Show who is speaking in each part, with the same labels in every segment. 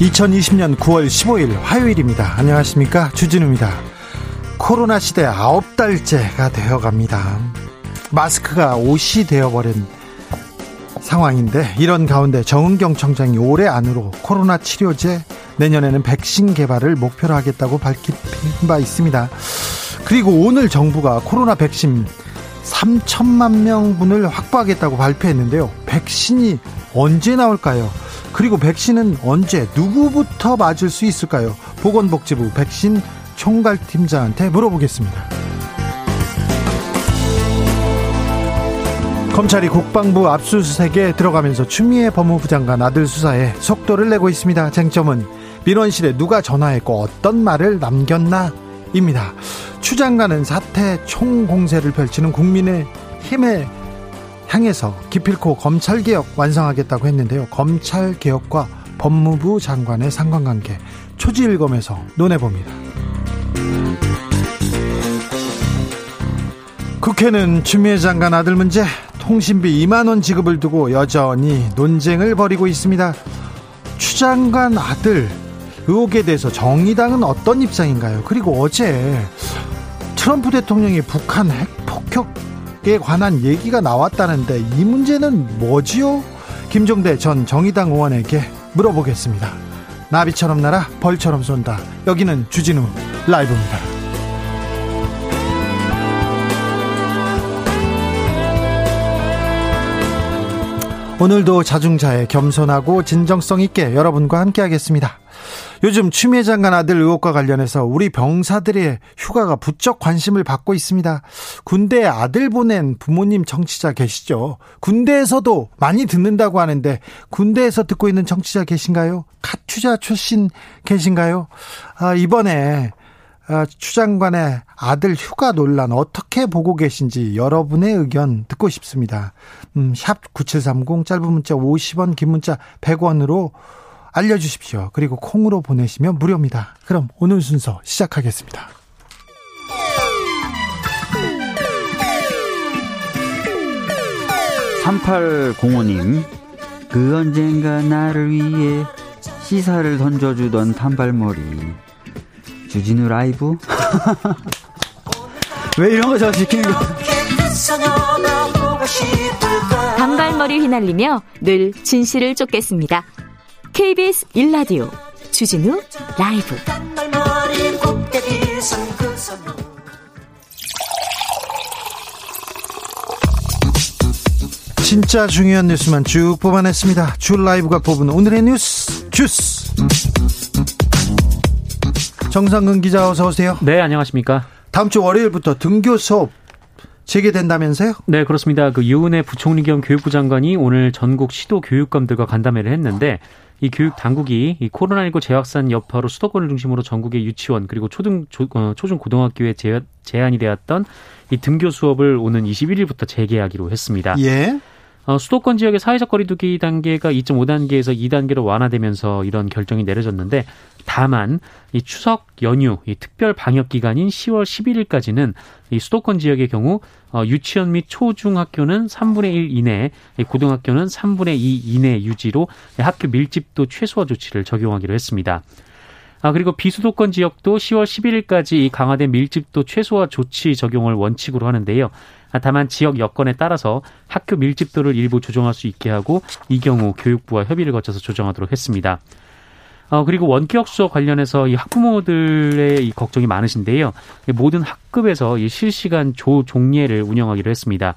Speaker 1: 2020년 9월 15일 화요일입니다. 안녕하십니까. 주진우입니다. 코로나 시대 아홉 달째가 되어 갑니다. 마스크가 옷이 되어버린 상황인데 이런 가운데 정은경 청장이 올해 안으로 코로나 치료제 내년에는 백신 개발을 목표로 하겠다고 밝힌 바 있습니다. 그리고 오늘 정부가 코로나 백신 3천만 명분을 확보하겠다고 발표했는데요. 백신이 언제 나올까요? 그리고 백신은 언제 누구부터 맞을 수 있을까요? 보건복지부 백신 총괄팀장한테 물어보겠습니다. 검찰이 국방부 압수수색에 들어가면서 추미애 법무부 장관 아들 수사에 속도를 내고 있습니다. 쟁점은 민원실에 누가 전화했고 어떤 말을 남겼나? 입니다. 추 장관은 사태 총공세를 펼치는 국민의 힘에 향해서 기필코 검찰개혁 완성하겠다고 했는데요. 검찰개혁과 법무부 장관의 상관관계 초지일검에서 논해봅니다. 국회는 추미애 장관 아들 문제 통신비 2만원 지급을 두고 여전히 논쟁을 벌이고 있습니다. 추 장관 아들 의혹에 대해서 정의당은 어떤 입장인가요? 그리고 어제 트럼프 대통령이 북한 핵폭격 에 관한 얘기가 나왔다는데 이 문제는 뭐지요? 김종대 전 정의당 의원에게 물어보겠습니다. 나비처럼 날아 벌처럼 쏜다. 여기는 주진우 라이브입니다. 오늘도 자중자애 겸손하고 진정성 있게 여러분과 함께하겠습니다. 요즘 추미애 장관 아들 의혹과 관련해서 우리 병사들의 휴가가 부쩍 관심을 받고 있습니다. 군대에 아들 보낸 부모님 정치자 계시죠? 군대에서도 많이 듣는다고 하는데 군대에서 듣고 있는 정치자 계신가요? 카투자 출신 계신가요? 아, 이번에 아, 추 장관의 아들 휴가 논란 어떻게 보고 계신지 여러분의 의견 듣고 싶습니다. 음, 샵 9730 짧은 문자 50원 긴 문자 100원으로 알려주십시오. 그리고 콩으로 보내시면 무료입니다. 그럼 오늘 순서 시작하겠습니다.
Speaker 2: (3805님) 그 언젠가 나를 위해 시사를 던져주던 단발머리 주진우 라이브 왜 이런 거 저 시키는 거
Speaker 3: 단발머리 휘날리며 늘 진실을 쫓겠습니다 KBS 일라디오 주진우 라이브
Speaker 1: 진짜 중요한 뉴스만 쭉 뽑아냈습니다. 줄 라이브가 뽑은 오늘의 뉴스 주스. 정상근 기자 어서 오세요.
Speaker 4: 네, 안녕하십니까?
Speaker 1: 다음 주 월요일부터 등교 수업 재개된다면서요?
Speaker 4: 네, 그렇습니다. 그 유은혜 부총리 겸 교육부 장관이 오늘 전국 시도 교육감들과 간담회를 했는데 이 교육 당국이 이 코로나19 재확산 여파로 수도권을 중심으로 전국의 유치원 그리고 초등 조, 어, 초중 고등학교에 제, 제한이 되었던 이 등교 수업을 오는 21일부터 재개하기로 했습니다.
Speaker 1: 예.
Speaker 4: 어, 수도권 지역의 사회적 거리두기 단계가 2.5단계에서 2단계로 완화되면서 이런 결정이 내려졌는데 다만 이 추석 연휴 이 특별 방역 기간인 10월 11일까지는 이 수도권 지역의 경우 어, 유치원 및 초중학교는 3분의 1 이내, 고등학교는 3분의 2 이내 유지로 학교 밀집도 최소화 조치를 적용하기로 했습니다. 아, 그리고 비수도권 지역도 10월 11일까지 강화된 밀집도 최소화 조치 적용을 원칙으로 하는데요. 아, 다만 지역 여건에 따라서 학교 밀집도를 일부 조정할 수 있게 하고 이 경우 교육부와 협의를 거쳐서 조정하도록 했습니다. 어, 그리고 원격 수업 관련해서 이 학부모들의 이 걱정이 많으신데요. 모든 학급에서 이 실시간 조 종례를 운영하기로 했습니다.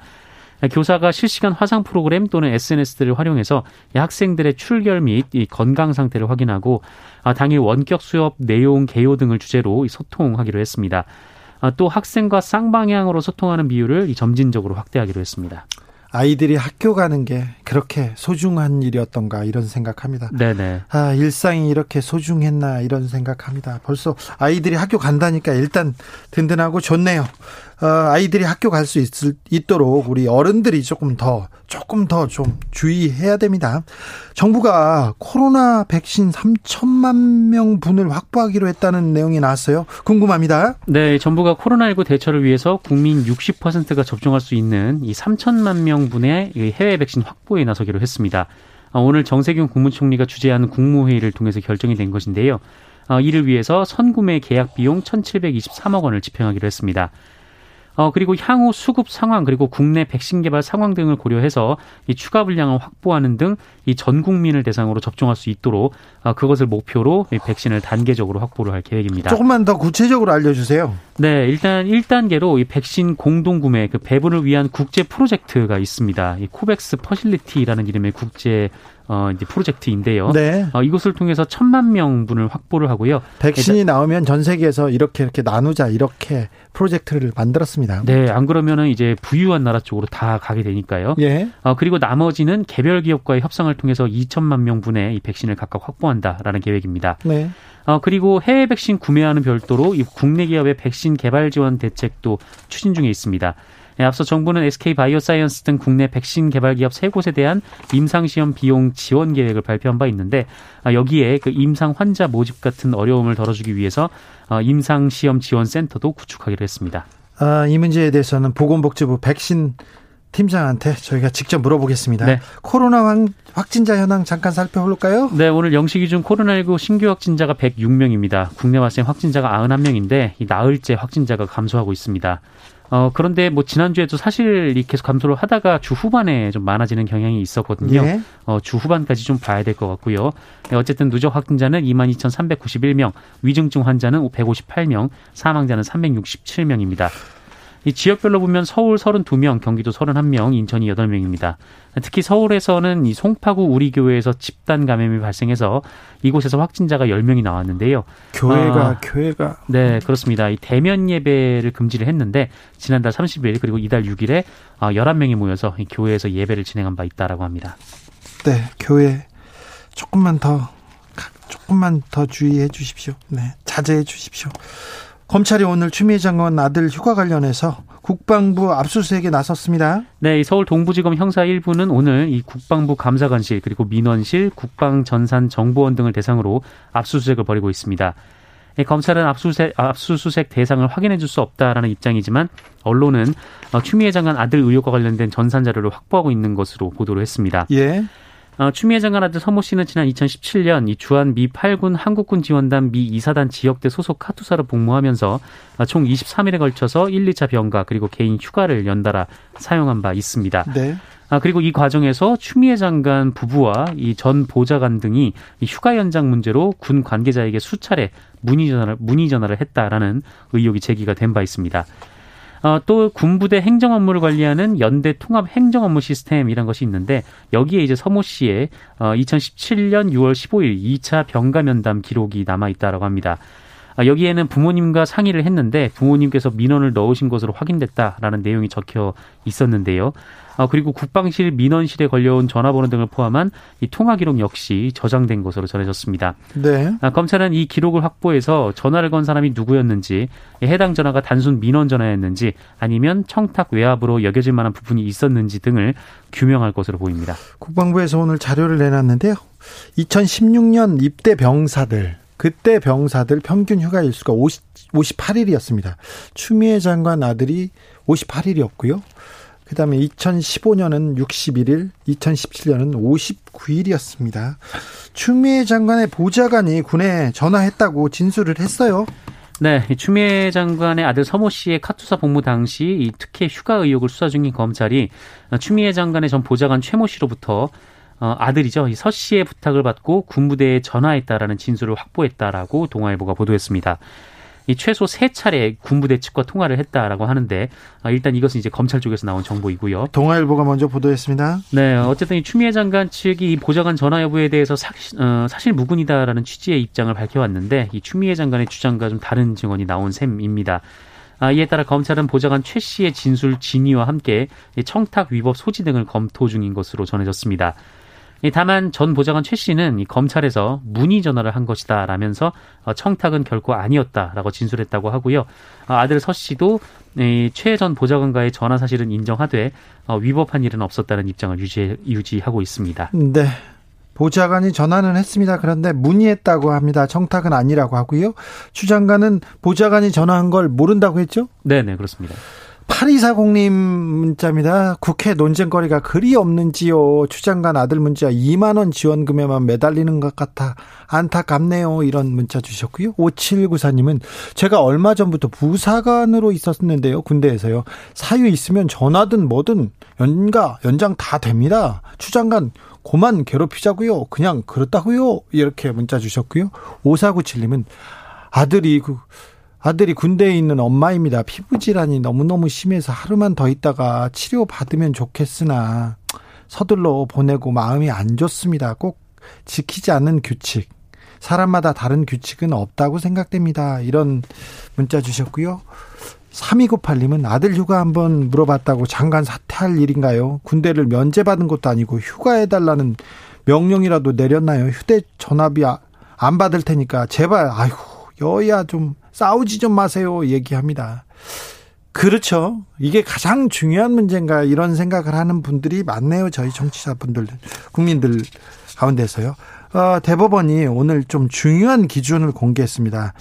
Speaker 4: 교사가 실시간 화상 프로그램 또는 SNS들을 활용해서 학생들의 출결 및 건강 상태를 확인하고 아, 당일 원격 수업 내용 개요 등을 주제로 소통하기로 했습니다. 아, 또 학생과 쌍방향으로 소통하는 비율을 점진적으로 확대하기로 했습니다.
Speaker 1: 아이들이 학교 가는 게 그렇게 소중한 일이었던가 이런 생각합니다. 네네. 아 일상이 이렇게 소중했나 이런 생각합니다. 벌써 아이들이 학교 간다니까 일단 든든하고 좋네요. 어, 아이들이 학교 갈 수 있도록 우리 어른들이 조금 더 조금 더 좀 주의해야 됩니다. 정부가 코로나 백신 3천만 명 분을 확보하기로 했다는 내용이 나왔어요. 궁금합니다.
Speaker 4: 네, 정부가 코로나19 대처를 위해서 국민 60%가 접종할 수 있는 이 3천만 명 분의 해외 백신 확보에 나서기로 했습니다. 아, 오늘 정세균 국무총리가 주재한 국무회의를 통해서 결정이 된 것인데요. 아, 이를 위해서 선구매 계약 비용 1,723억 원을 집행하기로 했습니다. 어, 그리고 향후 수급 상황 그리고 국내 백신 개발 상황 등을 고려해서 이 추가 분량을 확보하는 등 이 전 국민을 대상으로 접종할 수 있도록 어, 그것을 목표로 이 백신을 단계적으로 확보를 할 계획입니다.
Speaker 1: 조금만 더 구체적으로 알려주세요.
Speaker 4: 네, 일단 1단계로 이 백신 공동 구매 그 배분을 위한 국제 프로젝트가 있습니다. 이 코백스 Facility라는 이름의 국제 어, 이제 프로젝트인데요. 네. 어, 이것을 통해서 천만 명분을 확보를 하고요.
Speaker 1: 백신이 일단, 나오면 전 세계에서 이렇게 이렇게 나누자 이렇게 프로젝트를 만들었습니다.
Speaker 4: 네, 안 그러면은 이제 부유한 나라 쪽으로 다 가게 되니까요. 예. 어, 그리고 나머지는 개별 기업과의 협상을 통해서 2천만 명분의 이 백신을 각각 확보한다라는 계획입니다. 네. 어, 그리고 해외 백신 구매하는 별도로 이 국내 기업의 백신 개발 지원 대책도 추진 중에 있습니다. 네, 앞서 정부는 SK 바이오사이언스 등 국내 백신 개발 기업 세 곳에 대한 임상 시험 비용 지원 계획을 발표한 바 있는데 아, 여기에 그 임상 환자 모집 같은 어려움을 덜어주기 위해서 어, 임상 시험 지원 센터도 구축하기로 했습니다.
Speaker 1: 아, 이 문제에 대해서는 보건복지부 백신 팀장한테 저희가 직접 물어보겠습니다. 네. 코로나 확진자 현황 잠깐 살펴볼까요?
Speaker 4: 네, 오늘 영시 기준 코로나19 신규 확진자가 106명입니다. 국내 발생 확진자가 91명인데 이 나흘째 확진자가 감소하고 있습니다. 어, 그런데 뭐 지난주에도 사실 계속 감소를 하다가 주 후반에 좀 많아지는 경향이 있었거든요. 예. 어, 주 후반까지 좀 봐야 될 것 같고요. 네, 어쨌든 누적 확진자는 22,391명, 위중증 환자는 158명, 사망자는 367명입니다. 이 지역별로 보면 서울 32명, 경기도 31명, 인천이 8명입니다. 특히 서울에서는 이 송파구 우리교회에서 집단 감염이 발생해서 이곳에서 확진자가 10명이 나왔는데요.
Speaker 1: 교회가 아, 교회가
Speaker 4: 네, 그렇습니다. 이 대면 예배를 금지를 했는데 지난달 30일 그리고 이달 6일에 11명이 아, 모여서 이 교회에서 예배를 진행한 바 있다라고 합니다.
Speaker 1: 네, 교회 조금만 더 조금만 더 주의해 주십시오. 네, 자제해 주십시오. 검찰이 오늘 추미애 장관 아들 휴가 관련해서 국방부 압수수색에 나섰습니다.
Speaker 4: 네, 서울 동부지검 형사 1부는 오늘 이 국방부 감사관실 그리고 민원실, 국방전산 정보원 등을 대상으로 압수수색을 벌이고 있습니다. 검찰은 압수수색, 압수수색 대상을 확인해 줄 수 없다라는 입장이지만 언론은 어, 추미애 장관 아들 의혹과 관련된 전산 자료를 확보하고 있는 것으로 보도를 했습니다. 예. 어, 추미애 장관 아들 서모 씨는 지난 2017년 이 주한 미 8군 한국군 지원단 미 2사단 지역대 소속 카투사로 복무하면서 어, 총 23일에 걸쳐서 1, 2차 병가 그리고 개인 휴가를 연달아 사용한 바 있습니다. 네. 아, 그리고 이 과정에서 추미애 장관 부부와 이 전 보좌관 등이 이 휴가 연장 문제로 군 관계자에게 수차례 문의 전화를, 문의 전화를 했다라는 의혹이 제기가 된 바 있습니다. 어, 또 군부대 행정 업무를 관리하는 연대 통합 행정 업무 시스템 이런 것이 있는데 여기에 이제 서모 씨의 어, 2017년 6월 15일 2차 병가 면담 기록이 남아 있다라고 합니다. 아, 여기에는 부모님과 상의를 했는데 부모님께서 민원을 넣으신 것으로 확인됐다라는 내용이 적혀 있었는데요. 어, 그리고 국방실 민원실에 걸려온 전화번호 등을 포함한 이 통화 기록 역시 저장된 것으로 전해졌습니다. 네. 아, 검찰은 이 기록을 확보해서 전화를 건 사람이 누구였는지, 해당 전화가 단순 민원 전화였는지, 아니면 청탁 외압으로 여겨질 만한 부분이 있었는지 등을 규명할 것으로 보입니다.
Speaker 1: 국방부에서 오늘 자료를 내놨는데요. 2016년 입대 병사들 그때 병사들 평균 휴가 일수가 50, 58일이었습니다. 추미애 장관 아들이 58일이었고요. 그 다음에 2015년은 61일, 2017년은 59일이었습니다. 추미애 장관의 보좌관이 군에 전화했다고 진술을 했어요.
Speaker 4: 네, 추미애 장관의 아들 서모 씨의 카투사 복무 당시 이 특혜 휴가 의혹을 수사 중인 검찰이 추미애 장관의 전 보좌관 최모 씨로부터 어, 아들이죠. 이 서 씨의 부탁을 받고 군부대에 전화했다라는 진술을 확보했다라고 동아일보가 보도했습니다. 이 최소 세 차례 군부대 측과 통화를 했다라고 하는데 아, 일단 이것은 이제 검찰 쪽에서 나온 정보이고요.
Speaker 1: 동아일보가 먼저 보도했습니다.
Speaker 4: 네, 어쨌든 이 추미애 장관 측이 이 보좌관 전화 여부에 대해서 사, 어, 사실 무근이다라는 취지의 입장을 밝혀왔는데 이 추미애 장관의 주장과 좀 다른 증언이 나온 셈입니다. 아, 이에 따라 검찰은 보좌관 최 씨의 진술 진위와 함께 청탁 위법 소지 등을 검토 중인 것으로 전해졌습니다. 다만 전 보좌관 최 씨는 검찰에서 문의 전화를 한 것이다라면서 어, 청탁은 결코 아니었다라고 진술했다고 하고요. 어, 아들 서 씨도 최 전 보좌관과의 전화 사실은 인정하되 어, 위법한 일은 없었다는 입장을 유지, 유지하고 있습니다.
Speaker 1: 네. 보좌관이 전화는 했습니다. 그런데 문의했다고 합니다. 청탁은 아니라고 하고요. 추 장관은 보좌관이 전화한 걸 모른다고 했죠?
Speaker 4: 네, 네, 그렇습니다.
Speaker 1: 8240님 문자입니다. 국회 논쟁거리가 그리 없는지요. 추장관 아들 문자 2만원 지원금에만 매달리는 것 같아 안타깝네요. 이런 문자 주셨고요. 5794님은 제가 얼마 전부터 부사관으로 있었는데요. 군대에서요. 사유 있으면 전화든 뭐든 연가, 연장 다 됩니다. 추장관 고만 괴롭히자고요. 그냥 그렇다고요. 이렇게 문자 주셨고요. 5497님은 아들이 그 아들이 군대에 있는 엄마입니다. 피부 질환이 너무너무 심해서 하루만 더 있다가 치료 받으면 좋겠으나 서둘러 보내고 마음이 안 좋습니다. 꼭 지키지 않는 규칙. 사람마다 다른 규칙은 없다고 생각됩니다. 이런 문자 주셨고요. 3298님은 아들 휴가 한번 물어봤다고 장관 사퇴할 일인가요? 군대를 면제받은 것도 아니고 휴가해달라는 명령이라도 내렸나요? 휴대전화비 아, 안 받을 테니까 제발 아이고 여야 좀 싸우지 좀 마세요. 얘기합니다. 그렇죠. 이게 가장 중요한 문제인가 이런 생각을 하는 분들이 많네요. 저희 정치자분들, 국민들 가운데서요. 어, 대법원이 오늘 좀 중요한 기준을 공개했습니다.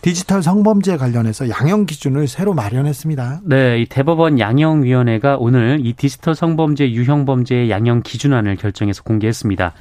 Speaker 1: 디지털 성범죄 관련해서 양형 기준을 새로 마련했습니다.
Speaker 4: 네, 이 대법원 양형위원회가 오늘 이 디지털 성범죄 유형 범죄의 양형 기준안을 결정해서 공개했습니다.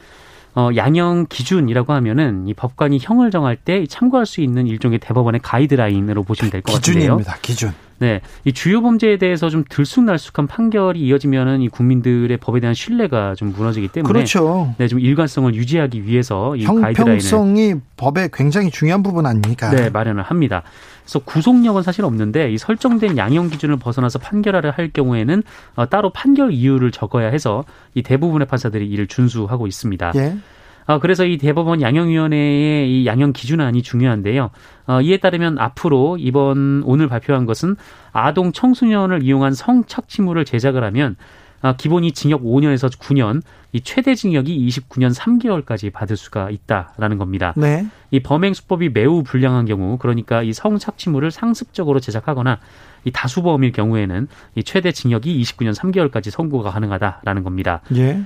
Speaker 4: 어, 양형 기준이라고 하면은 이 법관이 형을 정할 때 참고할 수 있는 일종의 대법원의 가이드라인으로 보시면 될 것 같은데요.
Speaker 1: 기준입니다. 기준.
Speaker 4: 네, 이 주요 범죄에 대해서 좀 들쑥날쑥한 판결이 이어지면은 이 국민들의 법에 대한 신뢰가 좀 무너지기 때문에
Speaker 1: 그렇죠.
Speaker 4: 네, 좀 일관성을 유지하기 위해서 이
Speaker 1: 형평성이 법에 굉장히 중요한 부분 아닙니까?
Speaker 4: 네, 마련을 합니다. 그래서 구속력은 사실 없는데 이 설정된 양형 기준을 벗어나서 판결하려 할 경우에는 어, 따로 판결 이유를 적어야 해서 이 대부분의 판사들이 이를 준수하고 있습니다. 예. 어, 그래서 이 대법원 양형위원회의 이 양형 기준안이 중요한데요. 어, 이에 따르면 앞으로 이번 오늘 발표한 것은 아동 청소년을 이용한 성착취물을 제작을 하면 아, 기본이 징역 5년에서 9년, 이 최대 징역이 29년 3개월까지 받을 수가 있다라는 겁니다. 네. 이 범행 수법이 매우 불량한 경우, 그러니까 이 성착취물을 상습적으로 제작하거나 이 다수범일 경우에는 이 최대 징역이 29년 3개월까지 선고가 가능하다라는 겁니다. 예.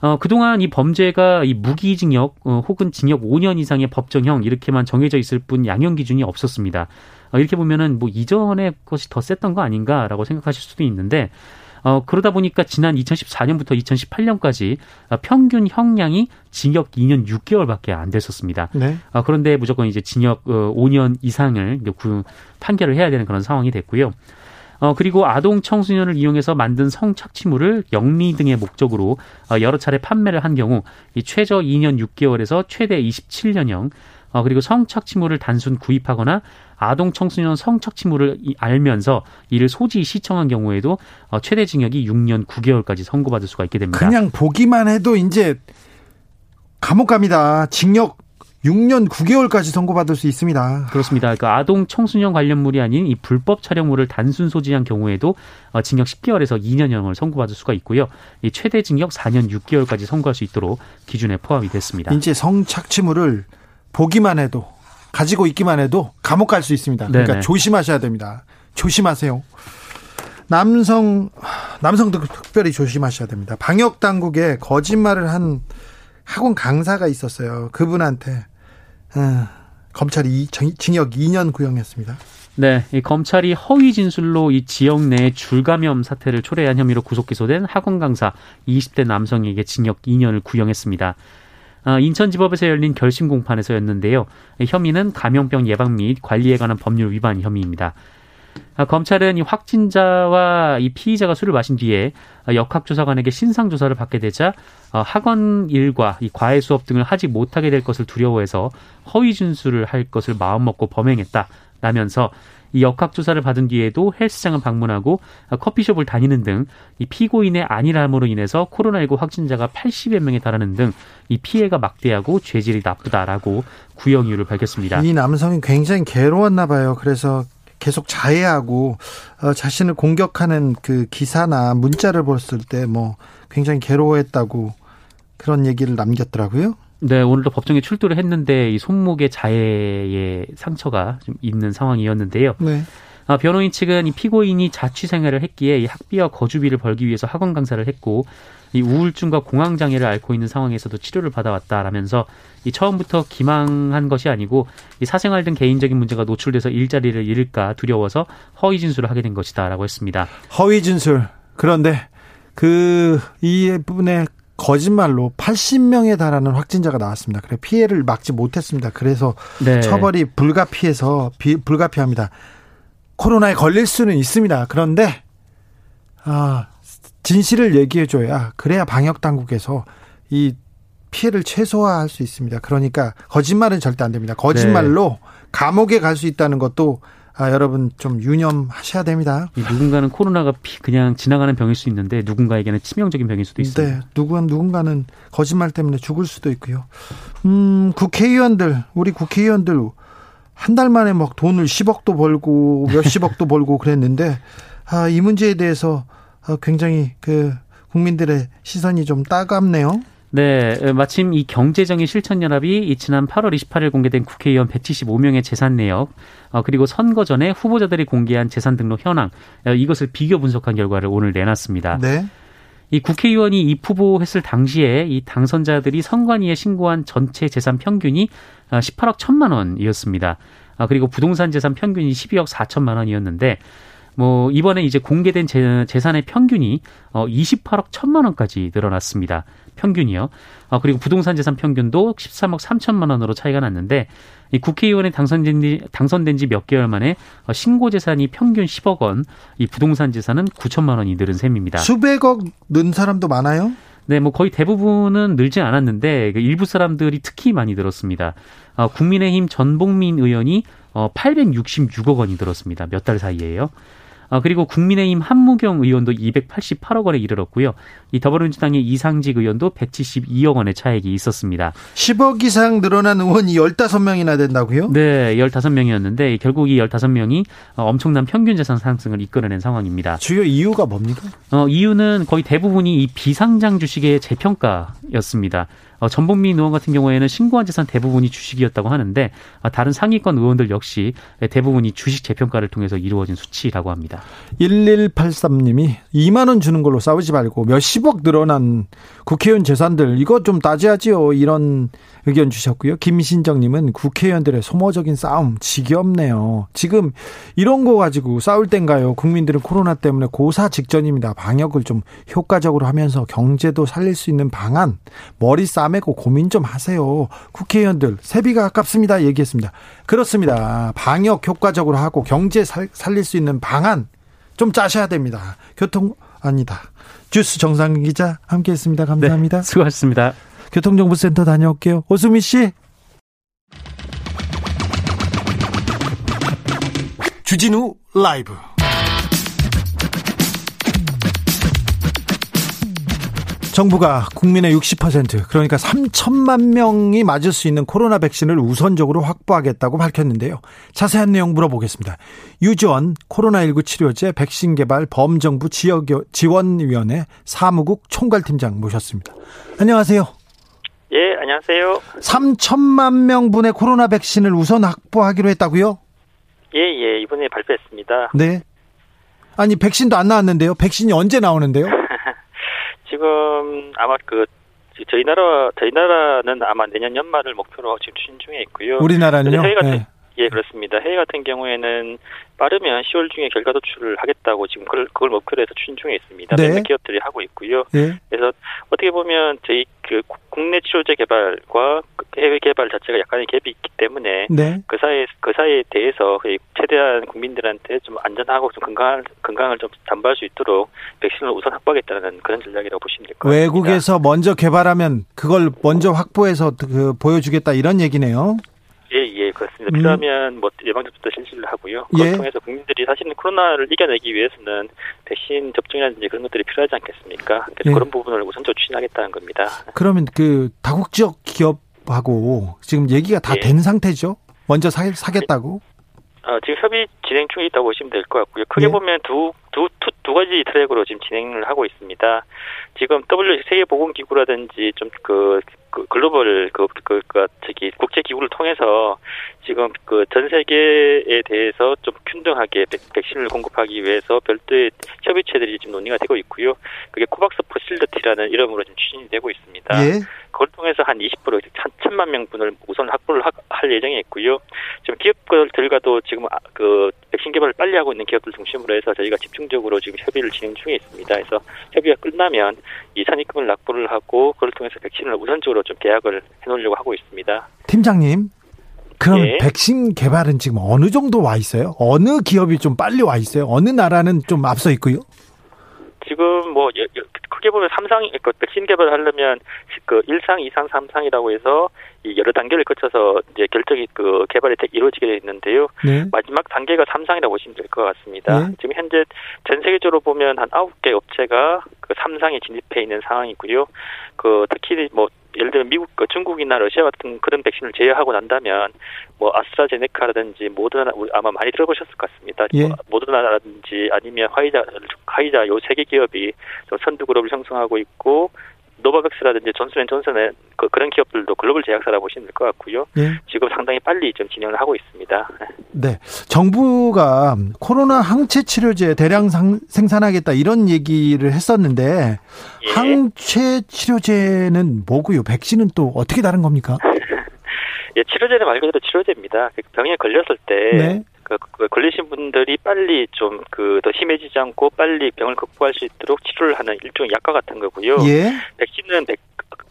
Speaker 4: 어, 그동안 이 범죄가 이 무기징역 어, 혹은 징역 5년 이상의 법정형 이렇게만 정해져 있을 뿐 양형 기준이 없었습니다. 어, 이렇게 보면은 뭐 이전의 것이 더 셌던 거 아닌가라고 생각하실 수도 있는데 어, 그러다 보니까 지난 2014년부터 2018년까지 평균 형량이 징역 2년 6개월밖에 안 됐었습니다. 네. 어, 그런데 무조건 이제 징역 어, 5년 이상을 그 판결을 해야 되는 그런 상황이 됐고요. 어, 그리고 아동 청소년을 이용해서 만든 성착취물을 영리 등의 목적으로 어, 여러 차례 판매를 한 경우 이 최저 2년 6개월에서 최대 27년형 어, 그리고 성착취물을 단순 구입하거나 아동 청소년 성착취물을 알면서 이를 소지 시청한 경우에도 어, 최대 징역이 6년 9개월까지 선고받을 수가 있게 됩니다.
Speaker 1: 그냥 보기만 해도 이제 감옥 갑니다. 징역 6년 9개월까지 선고받을 수 있습니다.
Speaker 4: 그렇습니다. 그러니까 아동 청소년 관련물이 아닌 이 불법 촬영물을 단순 소지한 경우에도 어, 징역 10개월에서 2년형을 선고받을 수가 있고요. 이 최대 징역 4년 6개월까지 선고할 수 있도록 기준에 포함이 됐습니다.
Speaker 1: 이제 성착취물을 보기만 해도 가지고 있기만 해도 감옥 갈 수 있습니다. 그러니까 네네. 조심하셔야 됩니다. 조심하세요. 남성 남성도 특별히 조심하셔야 됩니다. 방역 당국에 거짓말을 한 학원 강사가 있었어요. 그분한테 어, 검찰이 징역 2년 구형했습니다.
Speaker 4: 네, 이 검찰이 허위 진술로 이 지역 내 줄감염 사태를 초래한 혐의로 구속 기소된 학원 강사 20대 남성에게 징역 2년을 구형했습니다. 어, 인천지법에서 열린 결심 공판에서였는데요. 혐의는 감염병 예방 및 관리에 관한 법률 위반 혐의입니다. 아, 검찰은 이 확진자와 이 피의자가 술을 마신 뒤에 역학조사관에게 신상조사를 받게 되자 어, 학원 일과 이 과외 수업 등을 하지 못하게 될 것을 두려워해서 허위 준수를 할 것을 마음먹고 범행했다라면서 이 역학조사를 받은 뒤에도 헬스장을 방문하고 커피숍을 다니는 등 이 피고인의 안일함으로 인해서 코로나19 확진자가 80여 명에 달하는 등 이 피해가 막대하고 죄질이 나쁘다라고 구형 이유를 밝혔습니다.
Speaker 1: 이 남성이 굉장히 괴로웠나 봐요. 그래서 계속 자해하고 어, 자신을 공격하는 그 기사나 문자를 봤을 때 뭐 굉장히 괴로워했다고 그런 얘기를 남겼더라고요.
Speaker 4: 네, 오늘도 법정에 출두를 했는데 이 손목에 자해의 상처가 좀 있는 상황이었는데요.
Speaker 1: 네.
Speaker 4: 아, 변호인 측은 이 피고인이 자취 생활을 했기에 이 학비와 거주비를 벌기 위해서 학원 강사를 했고 이 우울증과 공황 장애를 앓고 있는 상황에서도 치료를 받아왔다라면서 이 처음부터 기망한 것이 아니고 이 사생활 등 개인적인 문제가 노출돼서 일자리를 잃을까 두려워서 허위 진술을 하게 된 것이다라고 했습니다.
Speaker 1: 허위 진술. 그런데 그이 부분에 거짓말로 80명에 달하는 확진자가 나왔습니다. 그래 피해를 막지 못했습니다. 그래서
Speaker 4: 네.
Speaker 1: 처벌이 불가피해서 비, 불가피합니다. 코로나에 걸릴 수는 있습니다. 그런데 아, 진실을 얘기해 줘야 그래야 방역 당국에서 이 피해를 최소화할 수 있습니다. 그러니까 거짓말은 절대 안 됩니다. 거짓말로 감옥에 갈 수 있다는 것도 아, 여러분 좀 유념하셔야 됩니다.
Speaker 4: 이 누군가는 코로나가 피- 그냥 지나가는 병일 수 있는데 누군가에게는 치명적인 병일 수도 있습니다.
Speaker 1: 네, 누군 누군가는 거짓말 때문에 죽을 수도 있고요. 음, 국회의원들, 우리 국회의원들 한 달 만에 막 돈을 10억도 벌고 몇십억도 벌고 그랬는데 아, 이 문제에 대해서 아, 굉장히 그 국민들의 시선이 좀 따갑네요.
Speaker 4: 네, 에, 마침 이 경제정의 실천연합이 이 지난 8월 28일 공개된 국회의원 175명의 재산 내역, 어, 그리고 선거 전에 후보자들이 공개한 재산 등록 현황, 어, 이것을 비교 분석한 결과를 오늘 내놨습니다.
Speaker 1: 네.
Speaker 4: 이 국회의원이 입후보했을 당시에 이 당선자들이 선관위에 신고한 전체 재산 평균이 어, 18억 1천만 원이었습니다. 아, 그리고 부동산 재산 평균이 12억 4천만 원이었는데 뭐 이번에 이제 공개된 재, 재산의 평균이 어 28억 1천만 원까지 늘어났습니다. 평균이요. 아 그리고 부동산 재산 평균도 13억 3천만 원으로 차이가 났는데 이 국회의원에 당선된 지 당선된 지 몇 개월 만에 어, 신고 재산이 평균 10억 원, 이 부동산 재산은 9천만 원이 늘은 셈입니다.
Speaker 1: 수백억 는 사람도 많아요?
Speaker 4: 네, 뭐 거의 대부분은 늘지 않았는데 그 일부 사람들이 특히 많이 들었습니다. 어, 국민의힘 전봉민 의원이 어, 866억 원이 들었습니다. 몇 달 사이에요. 어, 그리고 국민의힘 한무경 의원도 288억 원에 이르렀고요. 이 더불어민주당의 이상직 의원도 172억 원의 차액이 있었습니다.
Speaker 1: 10억 이상 늘어난 의원이 15명이나 된다고요?
Speaker 4: 네, 15명이었는데 결국 이 15명이 어, 엄청난 평균 재산 상승을 이끌어낸 상황입니다.
Speaker 1: 주요 이유가 뭡니까?
Speaker 4: 어, 이유는 거의 대부분이 이 비상장 주식의 재평가였습니다. 어, 전봉민 의원 같은 경우에는 신고한 재산 대부분이 주식이었다고 하는데 아, 다른 상위권 의원들 역시 대부분이 주식 재평가를 통해서 이루어진 수치라고 합니다.
Speaker 1: 1183님이 2만 원 주는 걸로 싸우지 말고 몇십억 늘어난 국회의원 재산들 이거 좀 따져야지요. 이런 의견 주셨고요. 김신정님은 국회의원들의 소모적인 싸움 지겹네요. 지금 이런 거 가지고 싸울 땐가요? 국민들은 코로나 때문에 고사 직전입니다. 방역을 좀 효과적으로 하면서 경제도 살릴 수 있는 방안 머리 싸 매고 고민 좀 하세요. 국회의원들 세비가 아깝습니다. 얘기했습니다. 그렇습니다. 방역 효과적으로 하고 경제 살, 살릴 수 있는 방안 좀 짜셔야 됩니다. 교통 아니다. 주스 정상 기자 함께했습니다. 감사합니다.
Speaker 4: 네, 수고하셨습니다.
Speaker 1: 교통정보센터 다녀올게요. 오수미 씨. 주진우 라이브. 정부가 국민의 60% 그러니까 3천만 명이 맞을 수 있는 코로나 백신을 우선적으로 확보하겠다고 밝혔는데요. 자세한 내용 물어보겠습니다. 유지원 코로나19 치료제 백신 개발 범정부 지역 지원위원회 사무국 총괄팀장 모셨습니다. 안녕하세요.
Speaker 5: 예, 안녕하세요.
Speaker 1: 3천만 명분의 코로나 백신을 우선 확보하기로 했다고요?
Speaker 5: 예, 예, 이번에 발표했습니다.
Speaker 1: 네. 아니 백신도 안 나왔는데요. 백신이 언제 나오는데요?
Speaker 5: 지금 아마 그 저희 나라 저희 나라는 아마 내년 연말을 목표로 지금 추진 중에 있고요.
Speaker 1: 우리나라는요?
Speaker 5: 해외 같은
Speaker 1: 네.
Speaker 5: 예, 그렇습니다. 해외 같은 경우에는 빠르면 10월 중에 결과 도출을 하겠다고 지금 그걸, 그걸 목표로 해서 추진 중에 있습니다.
Speaker 1: 네.
Speaker 5: 기업들이 하고 있고요.
Speaker 1: 예.
Speaker 5: 그래서 어떻게 보면 저희 그 국내 치료제 개발과 그 해외 개발 자체가 약간의 갭이 있기 때문에
Speaker 1: 네.
Speaker 5: 그 사이에 그 사이에 대해서 최대한 국민들한테 좀 안전하고 좀 건강 건강을 좀 담보할 수 있도록 백신을 우선 확보하겠다는 그런 전략이라고 보시면 될 것 같습니다.
Speaker 1: 외국에서 먼저 개발하면 그걸 먼저 확보해서 그 보여주겠다 이런 얘기네요.
Speaker 5: 예, 예, 그렇습니다.
Speaker 1: 음.
Speaker 5: 필요하면 뭐 예방접종도 실시를 하고요. 그걸
Speaker 1: 예.
Speaker 5: 통해서 국민들이 사실은 코로나를 이겨내기 위해서는 백신 접종이라든지 그런 것들이 필요하지 않겠습니까? 그래서
Speaker 1: 예.
Speaker 5: 그런 부분을 우선적으로 추진하겠다는 겁니다.
Speaker 1: 그러면 그 다국적 기업하고 지금 얘기가 다
Speaker 5: 예.
Speaker 1: 된 상태죠? 먼저 사, 사겠다고?
Speaker 5: 어, 지금 협의 진행 중에 있다고 보시면 될 것 같고요. 크게
Speaker 1: 네.
Speaker 5: 보면 두, 두, 두, 두 가지 트랙으로 지금 진행을 하고 있습니다. 지금 W 세계보건기구라든지 좀 그, 그 글로벌 그, 그, 그, 저기 국제기구를 통해서 지금 그 전 세계에 대해서 좀 균등하게 백, 백신을 공급하기 위해서 별도의 협의체들이 지금 논의가 되고 있고요. 그게 코박스 Facility라는 이름으로 지금 추진이 되고 있습니다.
Speaker 1: 예.
Speaker 5: 그걸 통해서 한 20%한 천만 명분을 우선 확보를 하- 할 예정에 있고요. 지금 기업들과도 지금 아- 그 백신 개발을 빨리 하고 있는 기업들 중심으로 해서 저희가 집중적으로 지금 협의를 진행 중에 있습니다. 그래서 협의가 끝나면 이 선입금을 납부를 하고 그걸 통해서 백신을 우선적으로 좀 계약을 해놓으려고 하고 있습니다.
Speaker 1: 팀장님. 그럼
Speaker 5: 예.
Speaker 1: 백신 개발은 지금 어느 정도 와 있어요? 어느 기업이 좀 빨리 와 있어요? 어느 나라는 좀 앞서 있고요?
Speaker 5: 지금 뭐 크게 보면 삼상 그 백신 개발을 하려면 그 1상, 2상, 3상이라고 해서 이 여러 단계를 거쳐서 이제 결정이 그 개발이 되- 이루어지게 되어 있는데요.
Speaker 1: 네.
Speaker 5: 마지막 단계가 3상이라고 보시면 될 것 같습니다.
Speaker 1: 네.
Speaker 5: 지금 현재 전 세계적으로 보면 한 9개 업체가 그 3상에 진입해 있는 상황이고요. 그 특히 뭐 예를 들면 미국, 그 중국이나 러시아 같은 그런 백신을 제외하고 난다면 뭐 아스트라제네카라든지 모더나 아마 많이 들어보셨을 것 같습니다.
Speaker 1: 예.
Speaker 5: 뭐 모더나라든지 아니면 화이자, 화이자 요 세 개 기업이 좀 선두 그룹을 형성하고 있고 노바백스라든지 존슨앤존슨의 그 그런 기업들도 글로벌 제약사라 보시면 될 것 같고요.
Speaker 1: 예.
Speaker 5: 지금 상당히 빨리 좀 진행을 하고 있습니다.
Speaker 1: 네. 정부가 코로나 항체 치료제 대량 상- 생산하겠다 이런 얘기를 했었는데
Speaker 5: 예.
Speaker 1: 항체 치료제는 뭐고요? 백신은 또 어떻게 다른 겁니까?
Speaker 5: 예, 치료제는 말 그대로 치료제입니다. 그 병에 걸렸을 때
Speaker 1: 네.
Speaker 5: 그, 그 걸리신 분들이 빨리 좀 그 더 심해지지 않고 빨리 병을 극복할 수 있도록 치료를 하는 일종의 약과 같은 거고요.
Speaker 1: 예.
Speaker 5: 백신은 백-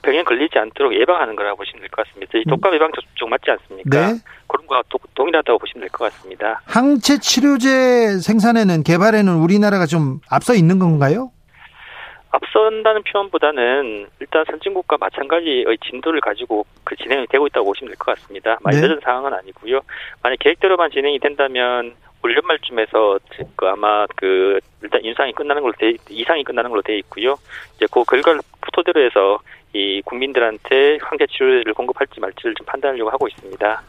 Speaker 5: 병에 걸리지 않도록 예방하는 거라고 보시면 될 것 같습니다. 이 독감 예방 접종 맞지 않습니까?
Speaker 1: 네.
Speaker 5: 그런 거와 도- 동일하다고 보시면 될 것 같습니다.
Speaker 1: 항체 치료제 생산에는 개발에는 우리나라가 좀 앞서 있는 건가요?
Speaker 5: 앞선다는 표현보다는 일단 선진국과 마찬가지의 진도를 가지고 그 진행이 되고 있다고 보시면 될 것 같습니다. 많이
Speaker 1: 네.
Speaker 5: 늦은 상황은 아니고요. 만약 계획대로만 진행이 된다면 올 연말쯤에서 그 아마 그 일단 인상이 끝나는 걸로 돼 이상이 끝나는 걸로 돼 있고요. 이제 그 결과를 토대로 해서 이 국민들한테 항체 치료를 공급할지 말지를 좀 판단하려고 하고 있습니다.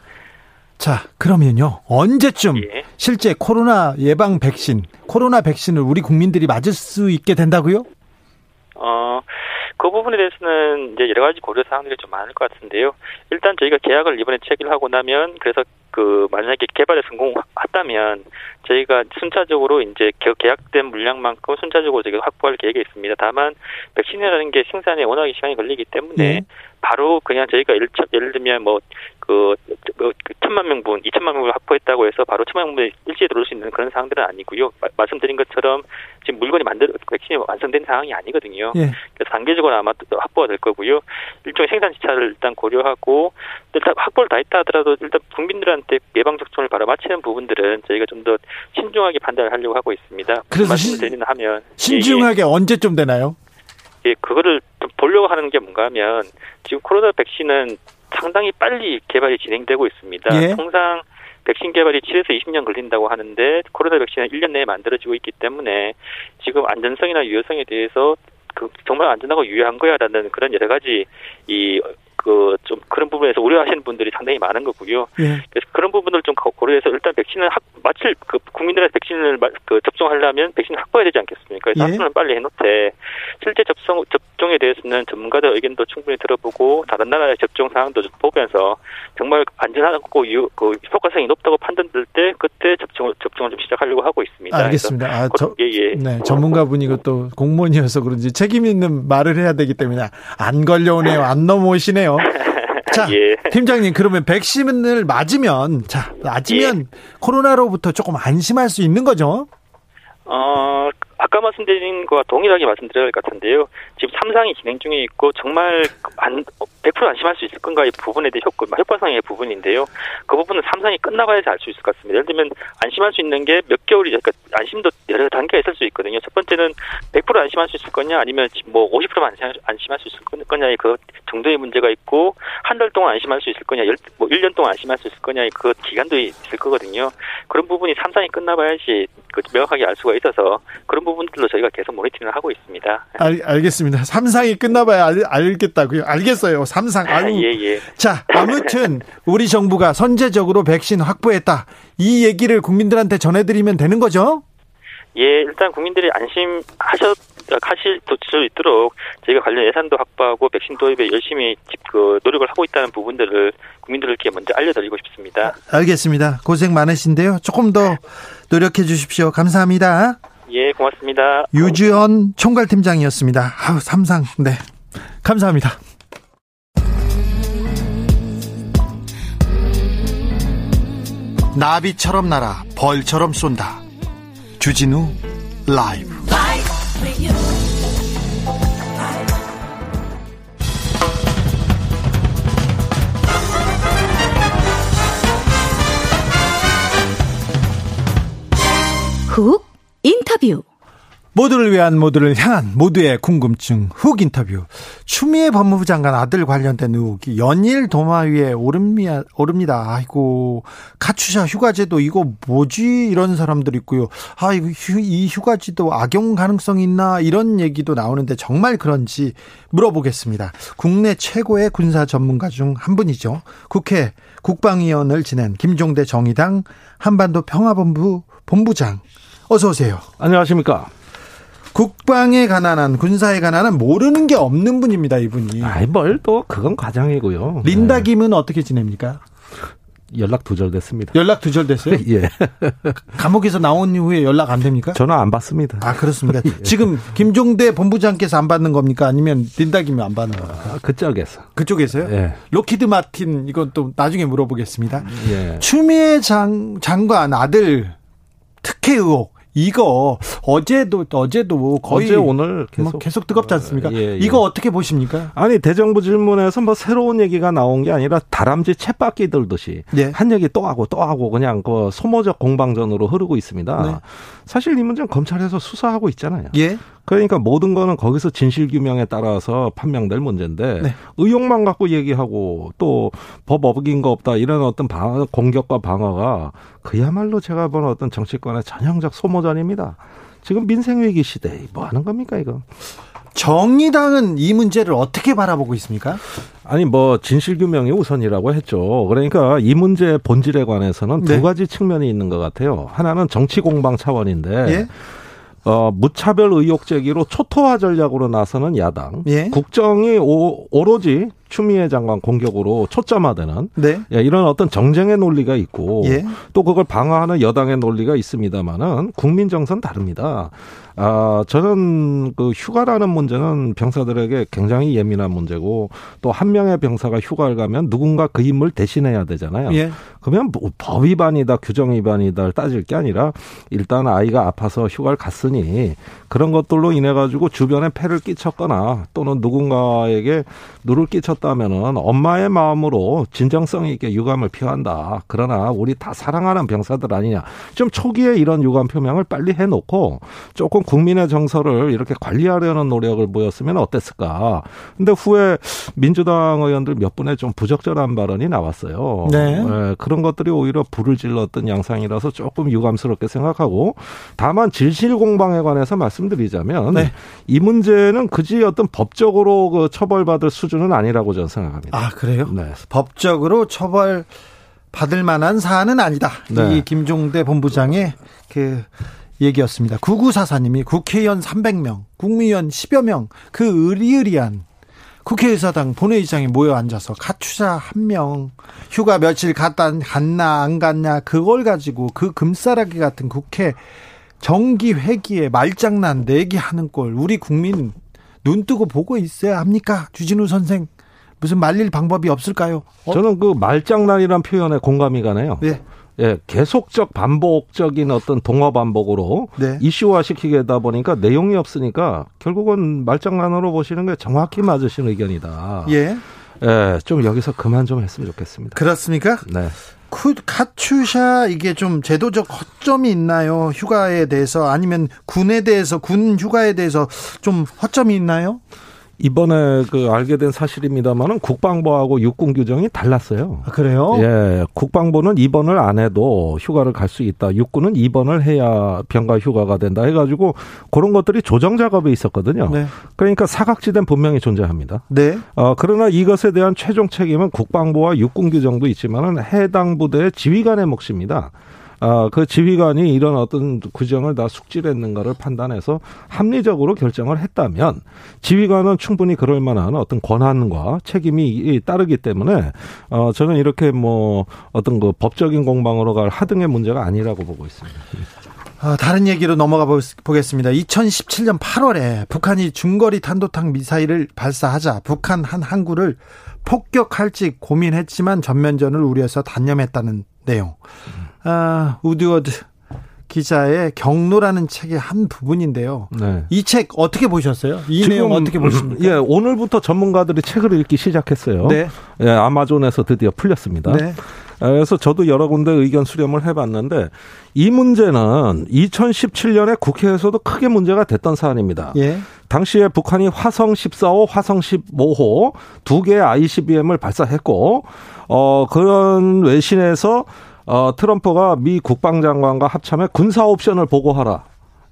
Speaker 1: 자, 그러면요. 언제쯤
Speaker 5: 예.
Speaker 1: 실제 코로나 예방 백신, 코로나 백신을 우리 국민들이 맞을 수 있게 된다고요?
Speaker 5: 어, 그 부분에 대해서는 이제 여러 가지 고려 사항들이 좀 많을 것 같은데요. 일단 저희가 계약을 이번에 체결하고 나면 그래서 그 만약에 개발에 성공했다면 저희가 순차적으로 이제 겨- 계약된 물량만큼 순차적으로 저희가 확보할 계획이 있습니다. 다만 백신이라는 게 생산에 워낙에 시간이 걸리기 때문에
Speaker 1: 네.
Speaker 5: 바로 그냥 저희가 예를, 쳐- 예를 들면 뭐, 그, 천만 명분, 이천만 명분을 확보했다고 해서 바로 천만 명분이 일시에 들어올 수 있는 그런 상황들은 아니고요. 마- 말씀드린 것처럼 지금 물건이 만들, 백신이 완성된 상황이 아니거든요.
Speaker 1: 예.
Speaker 5: 그래서 단계적으로 아마 또 확보가 될 거고요. 일종의 생산 지차를 일단 고려하고 일단 확보를 다 했다 하더라도 일단 국민들한테 예방 접종을 바로 마치는 부분들은 저희가 좀 더 신중하게 판단을 하려고 하고 있습니다.
Speaker 1: 그래서
Speaker 5: 말씀을
Speaker 1: 신-
Speaker 5: 드리는 하면
Speaker 1: 신중하게 언제쯤 되나요?
Speaker 5: 예, 그거를 좀 보려고 하는 게 뭔가 하면 지금 코로나 백신은 상당히 빨리 개발이 진행되고 있습니다.
Speaker 1: 예.
Speaker 5: 통상 백신 개발이 7에서 20년 걸린다고 하는데 코로나 백신은 1년 내에 만들어지고 있기 때문에 지금 안전성이나 유효성에 대해서 그 정말 안전하고 유효한 거야라는 그런 여러 가지 이 그 좀 그런 부분에서 우려하시는 분들이 상당히 많은 거고요.
Speaker 1: 예.
Speaker 5: 그래서 그런 부분을 좀 고- 고려해서 일단 백신을 확 마칠 그 국민들의 백신을 마- 그 접종하려면 백신을 확보해야 되지 않겠습니까? 그래서
Speaker 1: 예.
Speaker 5: 확보는 빨리 해놓되 실제 접종 접종에 대해서는 전문가들 의견도 충분히 들어보고 다른 나라의 접종 상황도 좀 보면서 정말 안전하고 유, 그 효과성이 높다고 판단될 때 그때 접종을 접종을 좀 시작하려고 하고 있습니다.
Speaker 1: 알겠습니다. 아, 저,
Speaker 5: 예, 예.
Speaker 1: 네, 전문가분이고 또 공무원이어서 그런지 책임 있는 말을 해야 되기 때문에 안 걸려오네요. 안 넘어오시네요. 자,
Speaker 5: 예.
Speaker 1: 팀장님, 그러면 백신을 맞으면, 자, 맞으면 코로나로부터 조금 안심할 수 있는 거죠?
Speaker 5: 어, 아까 말씀드린 거와 동일하게 말씀드려야 할 것 같은데요. 지금 3상이 진행 중에 있고 정말 안, 100% 안심할 수 있을 건가의 부분에 대해 효과, 효과성의 부분인데요. 그 부분은 3상이 끝나봐야지 알 수 있을 것 같습니다. 예를 들면 안심할 수 있는 게 몇 개월이, 그러니까 안심도 여러 단계가 있을 수 있거든요. 첫 번째는 100% 안심할 수 있을 거냐 아니면 뭐 50%만 안심할 수 있을 거냐의 그 정도의 문제가 있고 한 달 동안 안심할 수 있을 거냐, 열, 뭐 1년 동안 안심할 수 있을 거냐의 그 기간도 있을 거거든요. 그런 부분이 3상이 끝나봐야지 그 명확하게 알 수가 있어서 그런 부분 들로 저희가 계속 모니터링을 하고 있습니다.
Speaker 1: 알, 알겠습니다. 삼상이 끝나봐야 알, 알겠다고요. 알겠어요. 삼상.
Speaker 5: 아,
Speaker 1: 아유.
Speaker 5: 예, 예.
Speaker 1: 자, 아무튼 우리 정부가 선제적으로 백신 확보했다. 이 얘기를 국민들한테 전해드리면 되는 거죠?
Speaker 5: 예, 일단 국민들이 안심하셨 하실 수 있도록 저희가 관련 예산도 확보하고 백신 도입에 열심히 그 노력을 하고 있다는 부분들을 국민들께 먼저 알려드리고 싶습니다.
Speaker 1: 알겠습니다. 고생 많으신데요. 조금 더 노력해 주십시오. 감사합니다.
Speaker 5: 예, 고맙습니다.
Speaker 1: 유주연 총괄팀장이었습니다. 아우, 삼상. 네. 감사합니다. 나비처럼 날아 벌처럼 쏜다. 주진우 라이브.
Speaker 3: 훅 인터뷰.
Speaker 1: 모두를 위한 모두를 향한 모두의 궁금증 훅 인터뷰. 추미애 법무부 장관 아들 관련된 의혹이 연일 도마 위에 오릅니다. 오릅니다. 아이고 카투샤 휴가제도 이거 뭐지 이런 사람들 있고요. 아 이거 휴, 이 휴가제도 악용 가능성이 있나 이런 얘기도 나오는데 정말 그런지 물어보겠습니다. 국내 최고의 군사 전문가 중 한 분이죠. 국회 국방위원을 지낸 김종대 정의당 한반도 평화본부 본부장 어서 오세요.
Speaker 6: 안녕하십니까.
Speaker 1: 국방에 관한 군사에 관한 모르는 게 없는 분입니다, 이분이.
Speaker 6: 아이 뭘또 그건 과장이고요.
Speaker 1: 린다 김은 어떻게 지냅니까?
Speaker 6: 네, 연락 두절됐습니다.
Speaker 1: 연락 두절됐어요?
Speaker 6: 예.
Speaker 1: 감옥에서 나온 이후에 연락 안 됩니까?
Speaker 6: 전화 안 받습니다.
Speaker 1: 아, 그렇습니다.
Speaker 6: 예.
Speaker 1: 지금 김종대 본부장께서 안 받는 겁니까? 아니면 린다 김이 안 받는 겁니까?
Speaker 6: 아, 그쪽에서.
Speaker 1: 그쪽에서요?
Speaker 6: 예.
Speaker 1: 록히드 마틴 이건 또 나중에 물어보겠습니다.
Speaker 6: 예.
Speaker 1: 추미애 장, 장관 아들 특혜 의혹 이거 어제도 어제도 거의
Speaker 6: 어제 오늘
Speaker 1: 계속,
Speaker 6: 계속
Speaker 1: 계속 뜨겁지 않습니까?
Speaker 6: 예, 예.
Speaker 1: 이거 어떻게 보십니까?
Speaker 6: 아니 대정부 질문에서 뭐 새로운 얘기가 나온 게 아니라 다람쥐 쳇바퀴 돌듯이
Speaker 1: 예.
Speaker 6: 한 얘기 또 하고 또 하고 그냥 그 소모적 공방전으로 흐르고 있습니다.
Speaker 1: 네.
Speaker 6: 사실 이 문제는 검찰에서 수사하고 있잖아요.
Speaker 1: 예.
Speaker 6: 그러니까 모든 거는 거기서 진실 규명에 따라서 판명될 문제인데
Speaker 1: 네.
Speaker 6: 의혹만 갖고 얘기하고 또 법 어긴 거 없다 이런 어떤 방어, 공격과 방어가 그야말로 제가 보는 어떤 정치권의 전형적 소모전입니다. 지금 민생 위기 시대 뭐 하는 겁니까 이거?
Speaker 1: 정의당은 이 문제를 어떻게 바라보고 있습니까?
Speaker 6: 아니 뭐 진실 규명이 우선이라고 했죠. 그러니까 이 문제 본질에 관해서는
Speaker 1: 네.
Speaker 6: 두 가지 측면이 있는 것 같아요. 하나는 정치 공방 차원인데
Speaker 1: 예.
Speaker 6: 어, 무차별 의혹 제기로 초토화 전략으로 나서는 야당.
Speaker 1: 예.
Speaker 6: 국정이 오, 오로지 추미애 장관 공격으로 초점화되는
Speaker 1: 네.
Speaker 6: 예, 이런 어떤 정쟁의 논리가 있고
Speaker 1: 예.
Speaker 6: 또 그걸 방어하는 여당의 논리가 있습니다만은 국민 정서는 다릅니다. 아, 저는 그 휴가라는 문제는 병사들에게 굉장히 예민한 문제고 또 한 명의 병사가 휴가를 가면 누군가 그 임무를 대신해야 되잖아요.
Speaker 1: 예.
Speaker 6: 그러면 뭐 법 위반이다, 규정 위반이다 따질 게 아니라 일단 아이가 아파서 휴가를 갔으니 그런 것들로 인해 가지고 주변에 폐를 끼쳤거나 또는 누군가에게 누를 끼쳤 다면은 엄마의 마음으로 진정성 있게 유감을 표한다. 그러나 우리 다 사랑하는 병사들 아니냐. 좀 초기에 이런 유감 표명을 빨리 해놓고 조금 국민의 정서를 이렇게 관리하려는 노력을 보였으면 어땠을까. 근데 후에 민주당 의원들 몇 분의 좀 부적절한 발언이 나왔어요.
Speaker 1: 네.
Speaker 6: 예, 그런 것들이 오히려 불을 질렀던 양상이라서 조금 유감스럽게 생각하고 다만 질실 공방에 관해서 말씀드리자면
Speaker 1: 네.
Speaker 6: 이 문제는 그지 어떤 법적으로 그 처벌받을 수준은 아니라고 저는 생각합니다.
Speaker 1: 아, 그래요?
Speaker 6: 네.
Speaker 1: 법적으로 처벌 받을 만한 사안은 아니다.
Speaker 6: 네.
Speaker 1: 이 김종대 본부장의 그 얘기였습니다. 9944님이 국회의원 300명, 국무위원 10여 명, 그 의리의리한 국회의사당 본회의장에 모여 앉아서 가추자 한 명, 휴가 며칠 갔다, 갔나, 안 갔냐, 그걸 가지고 그 금싸라기 같은 국회 정기 회기에 말장난 내기 하는 꼴, 우리 국민 눈 뜨고 보고 있어야 합니까? 주진우 선생. 무슨 말릴 방법이 없을까요? 어?
Speaker 6: 저는 그 말장난이란 표현에 공감이 가네요.
Speaker 1: 네.
Speaker 6: 예, 계속적 반복적인 어떤 동화 반복으로
Speaker 1: 네.
Speaker 6: 이슈화 시키게다 보니까 내용이 없으니까 결국은 말장난으로 보시는 게 정확히 맞으신 의견이다.
Speaker 1: 예.
Speaker 6: 예, 좀 여기서 그만 좀 했으면 좋겠습니다.
Speaker 1: 그렇습니까?
Speaker 6: 네.
Speaker 1: 쿠, 카츄샤 이게 좀 제도적 허점이 있나요? 휴가에 대해서 아니면 군에 대해서 군 휴가에 대해서 좀 허점이 있나요?
Speaker 6: 이번에 그 알게 된 사실입니다만은 국방부하고 육군 규정이 달랐어요.
Speaker 1: 아, 그래요?
Speaker 6: 예, 국방부는 입원을 안 해도 휴가를 갈 수 있다. 육군은 입원을 해야 병가 휴가가 된다. 해 가지고 그런 것들이 조정 작업에 있었거든요.
Speaker 1: 네.
Speaker 6: 그러니까 사각지대는 분명히 존재합니다.
Speaker 1: 네.
Speaker 6: 어, 그러나 이것에 대한 최종 책임은 국방부와 육군 규정도 있지만은 해당 부대의 지휘관의 몫입니다. 아, 그 지휘관이 이런 어떤 규정을 다 숙지했는가를 판단해서 합리적으로 결정을 했다면 지휘관은 충분히 그럴 만한 어떤 권한과 책임이 따르기 때문에 어, 저는 이렇게 뭐 어떤 그 법적인 공방으로 갈 하등의 문제가 아니라고 보고 있습니다.
Speaker 1: 어, 다른 얘기로 넘어가 보- 보겠습니다. 2017년 8월에 북한이 중거리 탄도탄 미사일을 발사하자 북한 한 항구를 폭격할지 고민했지만 전면전을 우려해서 단념했다는 내용. 아, 우드워드 기자의 경로라는 책의 한 부분인데요.
Speaker 6: 네.
Speaker 1: 이책 어떻게 보셨어요? 이 내용 어떻게 보십니까?
Speaker 6: 예, 오늘부터 전문가들이 책을 읽기 시작했어요.
Speaker 1: 네.
Speaker 6: 예, 아마존에서 드디어 풀렸습니다.
Speaker 1: 네.
Speaker 6: 그래서 저도 여러 군데 의견 수렴을 해봤는데 이 문제는 2017년에 국회에서도 크게 문제가 됐던 사안입니다.
Speaker 1: 예.
Speaker 6: 당시에 북한이 화성 14호, 화성 15호 두 개의 ICBM을 발사했고 어 그런 외신에서 어 트럼프가 미 국방장관과 합참에 군사 옵션을 보고하라.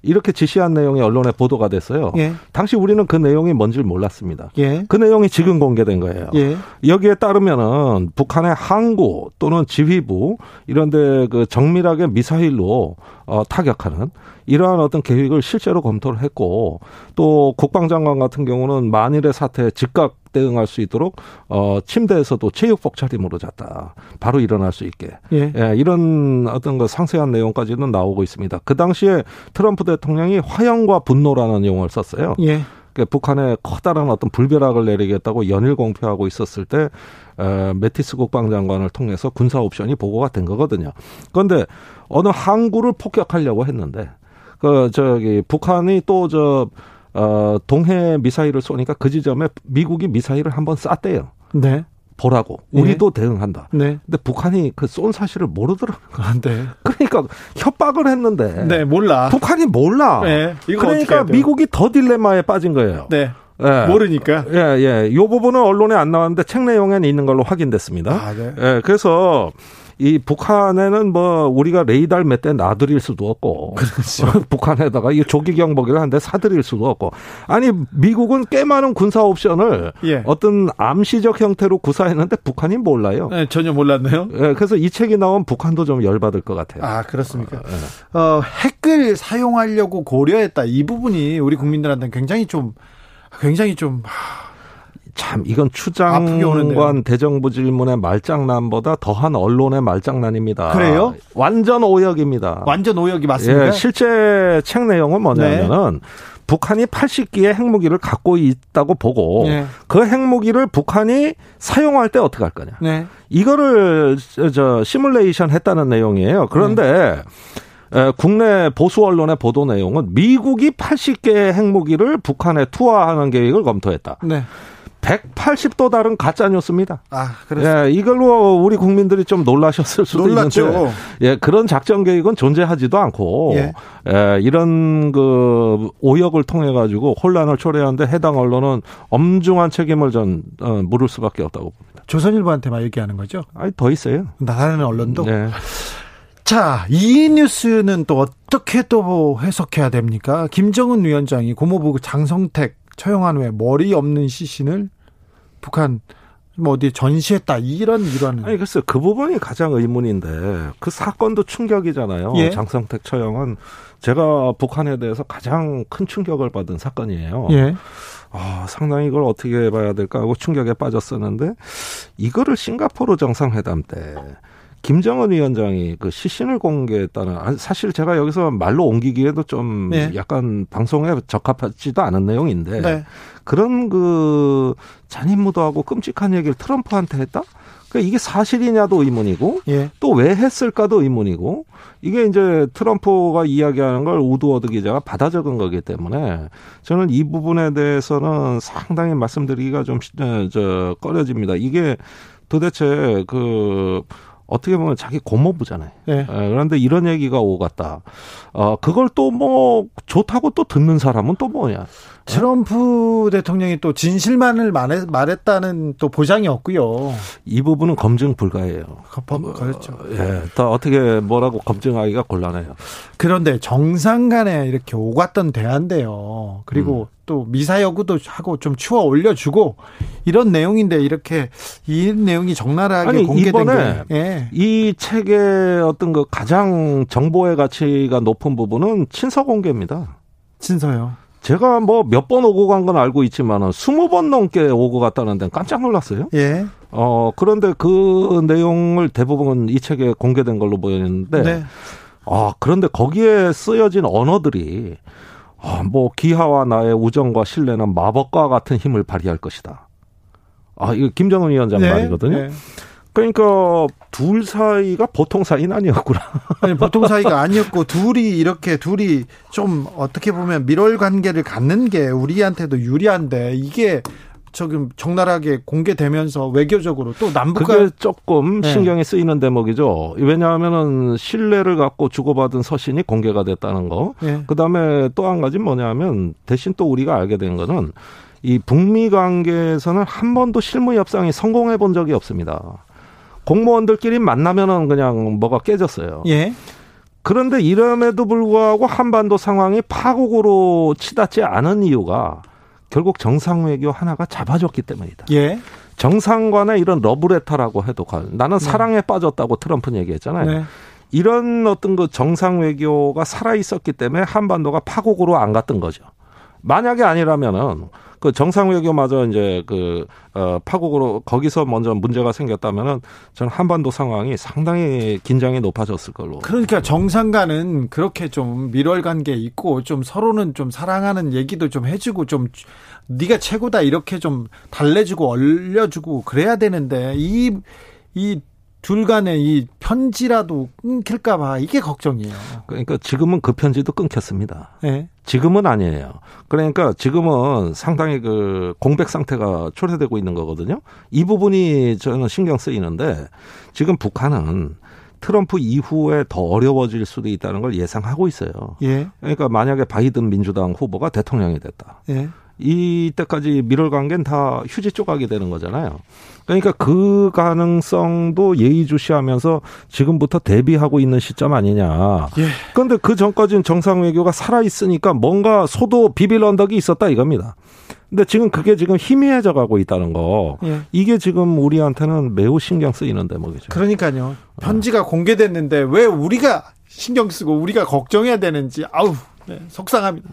Speaker 6: 이렇게 지시한 내용이 언론에 보도가 됐어요.
Speaker 1: 예.
Speaker 6: 당시 우리는 그 내용이 뭔지를 몰랐습니다.
Speaker 1: 예.
Speaker 6: 그 내용이 지금 공개된 거예요.
Speaker 1: 예.
Speaker 6: 여기에 따르면은 북한의 항구 또는 지휘부 이런데 그 정밀하게 미사일로 어, 타격하는 이러한 어떤 계획을 실제로 검토를 했고 또 국방장관 같은 경우는 만일의 사태에 즉각 대응할 수 있도록 어 침대에서도 체육복 차림으로 잤다. 바로 일어날 수 있게.
Speaker 1: 예.
Speaker 6: 예, 이런 어떤 그 상세한 내용까지는 나오고 있습니다. 그 당시에 트럼프 대통령이 화형과 분노라는 용어를 썼어요.
Speaker 1: 예.
Speaker 6: 그 북한에 커다란 어떤 불벼락을 내리겠다고 연일 공표하고 있었을 때 에, 메티스 국방장관을 통해서 군사 옵션이 보고가 된 거거든요. 그런데 어느 항구를 폭격하려고 했는데 그 저기 북한이 또저 어, 동해 미사일을 쏘니까 그 지점에 미국이 미사일을 한 번 쐈대요.
Speaker 1: 네.
Speaker 6: 보라고. 우리도 대응한다.
Speaker 1: 네.
Speaker 6: 근데 북한이 그 쏜 사실을 모르더라고요.
Speaker 1: 아, 네.
Speaker 6: 그러니까 협박을 했는데
Speaker 1: 네, 몰라.
Speaker 6: 북한이 몰라.
Speaker 1: 네,
Speaker 6: 그러니까? 미국이 더 딜레마에 빠진 거예요.
Speaker 1: 네.
Speaker 6: 예.
Speaker 1: 모르니까.
Speaker 6: 예, 예. 요 부분은 언론에 안 나왔는데 책 내용에는 있는 걸로 확인됐습니다.
Speaker 1: 아, 네.
Speaker 6: 예, 그래서 이 북한에는 뭐 우리가 레이더를 몇대 놔드릴 수도 없고
Speaker 1: 그렇죠.
Speaker 6: 북한에다가 이 조기 경보기를 한 대 사드릴 수도 없고 아니 미국은 꽤 많은 군사 옵션을
Speaker 1: 예.
Speaker 6: 어떤 암시적 형태로 구사했는데 북한이 몰라요.
Speaker 1: 네, 전혀 몰랐네요.
Speaker 6: 예, 그래서 이 책이 나온 북한도 좀 열받을 것 같아요.
Speaker 1: 아, 그렇습니까?
Speaker 6: 예.
Speaker 1: 어, 핵을 사용하려고 고려했다. 이 부분이 우리 국민들한테 굉장히 좀, 굉장히 좀,
Speaker 6: 참 이건. 추장관 대정부 질문의 말장난보다 더한 언론의 말장난입니다.
Speaker 1: 그래요?
Speaker 6: 완전 오역입니다.
Speaker 1: 완전 오역이 맞습니까?
Speaker 6: 예, 실제 책 내용은 뭐냐면은 북한이 80기의 핵무기를 갖고 있다고 보고
Speaker 1: 네.
Speaker 6: 그 핵무기를 북한이 사용할 때 어떻게 할 거냐.
Speaker 1: 네.
Speaker 6: 이거를 저, 저 시뮬레이션 했다는 내용이에요. 그런데
Speaker 1: 네.
Speaker 6: 에, 국내 보수 언론의 보도 내용은 미국이 80개의 핵무기를 북한에 투하하는 계획을 검토했다.
Speaker 1: 네.
Speaker 6: 180도 다른 가짜 뉴스입니다.
Speaker 1: 아, 그렇습니다.
Speaker 6: 예, 이걸로 우리 국민들이 좀 놀라셨을 수도
Speaker 1: 놀랐죠.
Speaker 6: 있는데, 예, 그런 작전 계획은 존재하지도 않고,
Speaker 1: 예.
Speaker 6: 예. 이런 그 오역을 통해 가지고 혼란을 초래하는데 해당 언론은 엄중한 책임을 전 어, 물을 수밖에 없다고 봅니다.
Speaker 1: 조선일보한테만 얘기하는 거죠?
Speaker 6: 아니 더 있어요.
Speaker 1: 다른 언론도?
Speaker 6: 네.
Speaker 1: 자, 이 뉴스는 또 어떻게 또 해석해야 됩니까? 김정은 위원장이 고모부 장성택 처형한 후에 머리 없는 시신을 북한 뭐 어디 전시했다 이런 이런
Speaker 6: 아니 글쎄 그 부분이 가장 의문인데 그 사건도 충격이잖아요.
Speaker 1: 예.
Speaker 6: 장성택 처형은 제가 북한에 대해서 가장 큰 충격을 받은 사건이에요.
Speaker 1: 예
Speaker 6: 아, 상당히 이걸 어떻게 봐야 될까 하고 충격에 빠졌었는데 이거를 싱가포르 정상회담 때 김정은 위원장이 그 시신을 공개했다는 아니, 사실 제가 여기서 말로 옮기기에도 좀
Speaker 1: 네.
Speaker 6: 약간 방송에 적합하지도 않은 내용인데
Speaker 1: 네.
Speaker 6: 그런 그 잔인무도하고 끔찍한 얘기를 트럼프한테 했다? 그러니까 이게 사실이냐도 의문이고
Speaker 1: 예
Speaker 6: 또왜 했을까도 의문이고 이게 이제 트럼프가 이야기하는 걸 우드워드 기자가 받아 적은 거기 때문에 저는 이 부분에 대해서는 상당히 말씀드리기가 좀 시- 어, 저 꺼려집니다. 이게 도대체 그 어떻게 보면 자기 고모부잖아요.
Speaker 1: 네.
Speaker 6: 예, 그런데 이런 얘기가 오갔다. 어, 그걸 또 뭐 좋다고 또 듣는 사람은 또 뭐냐.
Speaker 1: 트럼프 대통령이 또 진실만을 말해, 말했다는 또 보장이 없고요.
Speaker 6: 이 부분은 검증 불가해요.
Speaker 1: 그렇죠.
Speaker 6: 예, 더 어떻게 뭐라고 검증하기가 곤란해요.
Speaker 1: 그런데 정상 간에 이렇게 오갔던 대화인데요. 그리고
Speaker 6: 음.
Speaker 1: 또 미사 여구도 하고 좀 추워 올려주고 이런 내용인데 이렇게 이 내용이 적나라하게
Speaker 6: 아니,
Speaker 1: 공개된
Speaker 6: 이번에
Speaker 1: 게 예.
Speaker 6: 이 책의 어떤 그 가장 정보의 가치가 높은 부분은 친서 공개입니다.
Speaker 1: 진서요.
Speaker 6: 제가 뭐 몇 번 오고 간 건 알고 있지만은 스무 번 넘게 오고 갔다는 데는 깜짝 놀랐어요.
Speaker 1: 예.
Speaker 6: 어, 그런데 그 내용을 대부분 이 책에 공개된 걸로 보였는데,
Speaker 1: 네.
Speaker 6: 아, 그런데 거기에 쓰여진 언어들이, 아, 뭐, 기하와 나의 우정과 신뢰는 마법과 같은 힘을 발휘할 것이다. 아, 이거 김정은 위원장
Speaker 1: 네.
Speaker 6: 말이거든요.
Speaker 1: 네.
Speaker 6: 그러니까 둘 사이가 보통 사이는 아니었구나.
Speaker 1: 아니, 보통 사이가 아니었고 둘이 이렇게 둘이 좀 어떻게 보면 밀월 관계를 갖는 게 우리한테도 유리한데 이게 조금 적나라하게 공개되면서 외교적으로 또 남북과
Speaker 6: 그게 조금
Speaker 1: 네.
Speaker 6: 신경이 쓰이는 대목이죠. 왜냐하면은 신뢰를 갖고 주고받은 서신이 공개가 됐다는 거.
Speaker 1: 예.
Speaker 6: 그 다음에 또 한 가지 뭐냐면 대신 또 우리가 알게 된 거는 이 북미 관계에서는 한 번도 실무 협상이 성공해 본 적이 없습니다. 공무원들끼리 만나면은 그냥 뭐가 깨졌어요.
Speaker 1: 예.
Speaker 6: 그런데 이름에도 불구하고 한반도 상황이 파국으로 치닫지 않은 이유가 결국 정상 외교 하나가 잡아줬기 때문이다.
Speaker 1: 예.
Speaker 6: 정상 간의 이런 러브레터라고 해도 가- 나는 사랑에 빠졌다고 트럼프는 얘기했잖아요.
Speaker 1: 네.
Speaker 6: 이런 어떤 그 정상 외교가 살아 있었기 때문에 한반도가 파국으로 안 갔던 거죠. 만약에 아니라면은 그 정상 외교마저 이제 그 어, 파국으로 거기서 먼저 문제가 생겼다면은 저는 한반도 상황이 상당히 긴장이 높아졌을 걸로.
Speaker 1: 그러니까 정상간은 그렇게 좀 밀월 관계 있고 좀 서로는 좀 사랑하는 얘기도 좀 해주고 좀 네가 최고다 이렇게 좀 달래주고 얼려주고 그래야 되는데 이 이 둘 간의 이 편지라도 끊길까봐 이게 걱정이에요.
Speaker 6: 그러니까 지금은 그 편지도 끊겼습니다.
Speaker 1: 예.
Speaker 6: 지금은 아니에요. 그러니까 지금은 상당히 그 공백 상태가 초래되고 있는 거거든요. 이 부분이 저는 신경 쓰이는데 지금 북한은 트럼프 이후에 더 어려워질 수도 있다는 걸 예상하고 있어요.
Speaker 1: 예.
Speaker 6: 그러니까 만약에 바이든 민주당 후보가 대통령이 됐다.
Speaker 1: 예.
Speaker 6: 이때까지 미럴 관계는 다 휴지 조각이 되는 거잖아요. 그러니까 그 가능성도 예의주시하면서 지금부터 대비하고 있는 시점 아니냐.
Speaker 1: 예.
Speaker 6: 그런데 그 전까지는 정상 외교가 살아 있으니까 뭔가 소도 비빌 언덕이 있었다 이겁니다. 근데 지금 그게 지금 희미해져 가고 있다는 거.
Speaker 1: 예.
Speaker 6: 이게 지금 우리한테는 매우 신경 쓰이는 대목이죠.
Speaker 1: 그러니까요. 편지가 공개됐는데 왜 우리가 신경 쓰고 우리가 걱정해야 되는지 아우 네, 속상합니다.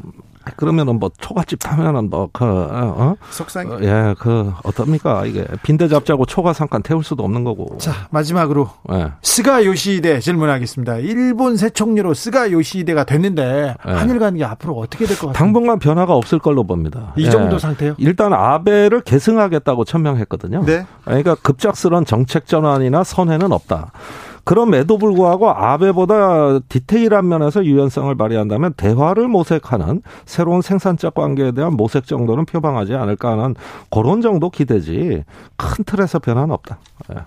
Speaker 6: 그러면은 뭐 초가집 타면은 뭐그 어?
Speaker 1: 속상.
Speaker 6: 어, 예, 그 어떻습니까? 이게 빈대 잡자고 초가삼간 태울 수도 없는 거고.
Speaker 1: 자 마지막으로
Speaker 6: 예.
Speaker 1: 스가 요시히데 질문하겠습니다. 일본 새 총리로 스가 요시히데가 됐는데
Speaker 6: 네.
Speaker 1: 한일 관계 앞으로 어떻게 될 것 같습니까?
Speaker 6: 당분간 변화가 없을 걸로 봅니다.
Speaker 1: 이
Speaker 6: 예.
Speaker 1: 정도 상태요?
Speaker 6: 일단 아베를 계승하겠다고 천명했거든요.
Speaker 1: 네.
Speaker 6: 그러니까 급작스런 정책 전환이나 선회는 없다. 그럼에도 불구하고 아베보다 디테일한 면에서 유연성을 발휘한다면 대화를 모색하는 새로운 생산적 관계에 대한 모색 정도는 표방하지 않을까 하는 그런 정도 기대지 큰 틀에서 변화는 없다. 예.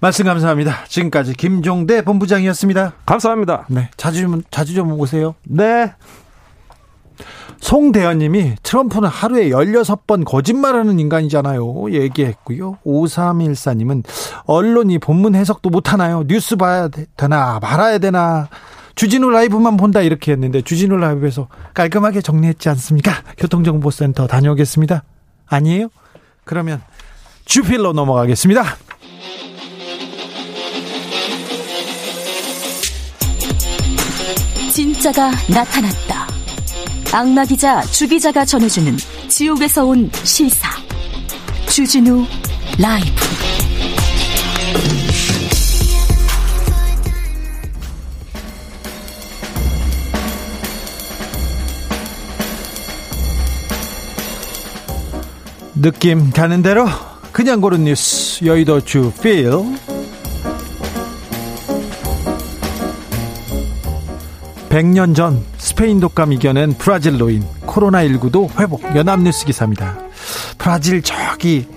Speaker 1: 말씀 감사합니다. 지금까지 김종대 본부장이었습니다.
Speaker 6: 감사합니다.
Speaker 1: 네, 자주 좀 자주 좀 오세요.
Speaker 6: 네.
Speaker 1: 송대현님이 트럼프는 하루에 16번 거짓말하는 인간이잖아요. 얘기했고요. 5314님은 언론이 본문 해석도 못하나요? 뉴스 봐야 되- 되나 말아야 되나 주진우 라이브만 본다 이렇게 했는데 주진우 라이브에서 깔끔하게 정리했지 않습니까? 교통정보센터 다녀오겠습니다. 아니에요? 그러면 주필로 넘어가겠습니다.
Speaker 3: 진짜가 나타났다. 악마 기자 주 기자가 전해주는 지옥에서 온 실사. 주진우 라이브.
Speaker 1: 느낌 가는 대로 그냥 고른 뉴스 여의도 주필 (100년) 전 스페인 독감 이겨낸 브라질로인 코로나19도 회복 연합뉴스 기사입니다 브라질 저기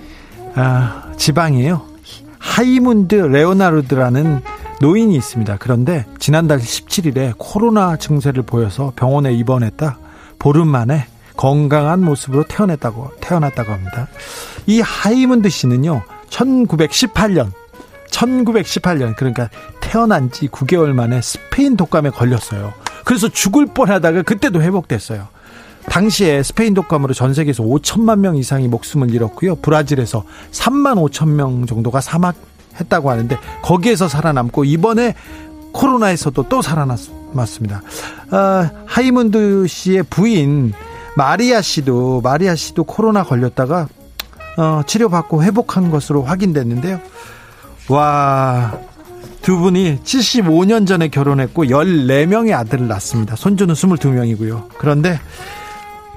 Speaker 1: 아, 지방이에요 하이문드 레오나르드라는 노인이 있습니다. 그런데 지난달 17일에 코로나 증세를 보여서 병원에 입원했다. 보름 만에 건강한 모습으로 퇴원했다고 퇴원했다고 합니다. 이 하이문드 씨는요. 1918년 1918년 그러니까 태어난 지 9개월 만에 스페인 독감에 걸렸어요. 그래서 죽을 뻔하다가 그때도 회복됐어요. 당시에 스페인 독감으로 전 세계에서 5천만 명 이상이 목숨을 잃었고요. 브라질에서 3만 5천 명 정도가 사망했다고 하는데 거기에서 살아남고 이번에 코로나에서도 또 살아났습니다. 아, 하이문드 씨의 부인 마리아 씨도 마리아 씨도 코로나 걸렸다가 어, 치료받고 회복한 것으로 확인됐는데요. 와, 두 분이 75년 전에 결혼했고 14명의 아들을 낳습니다. 손주는 22명이고요. 그런데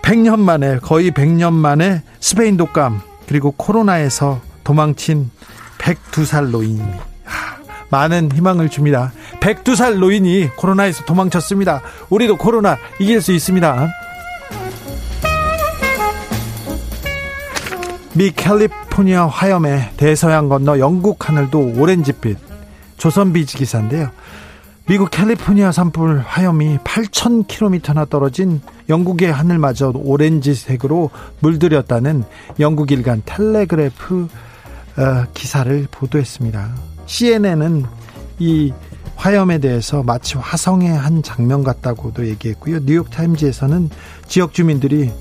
Speaker 1: 100년 만에 거의 100년 만에 스페인 독감 그리고 코로나에서 도망친 102살 노인이 많은 희망을 줍니다. 102살 노인이 코로나에서 도망쳤습니다. 우리도 코로나 이길 수 있습니다. 미 캘리포니아 화염에 대서양 건너 영국 하늘도 오렌지빛 조선비지 기사인데요. 미국 캘리포니아 산불 화염이 8,000km나 떨어진 영국의 하늘마저 오렌지색으로 물들였다는 영국 일간 텔레그래프 어, 기사를 보도했습니다. CNN은 이 화염에 대해서 마치 화성의 한 장면 같다고도 얘기했고요. 뉴욕타임즈에서는 지역 주민들이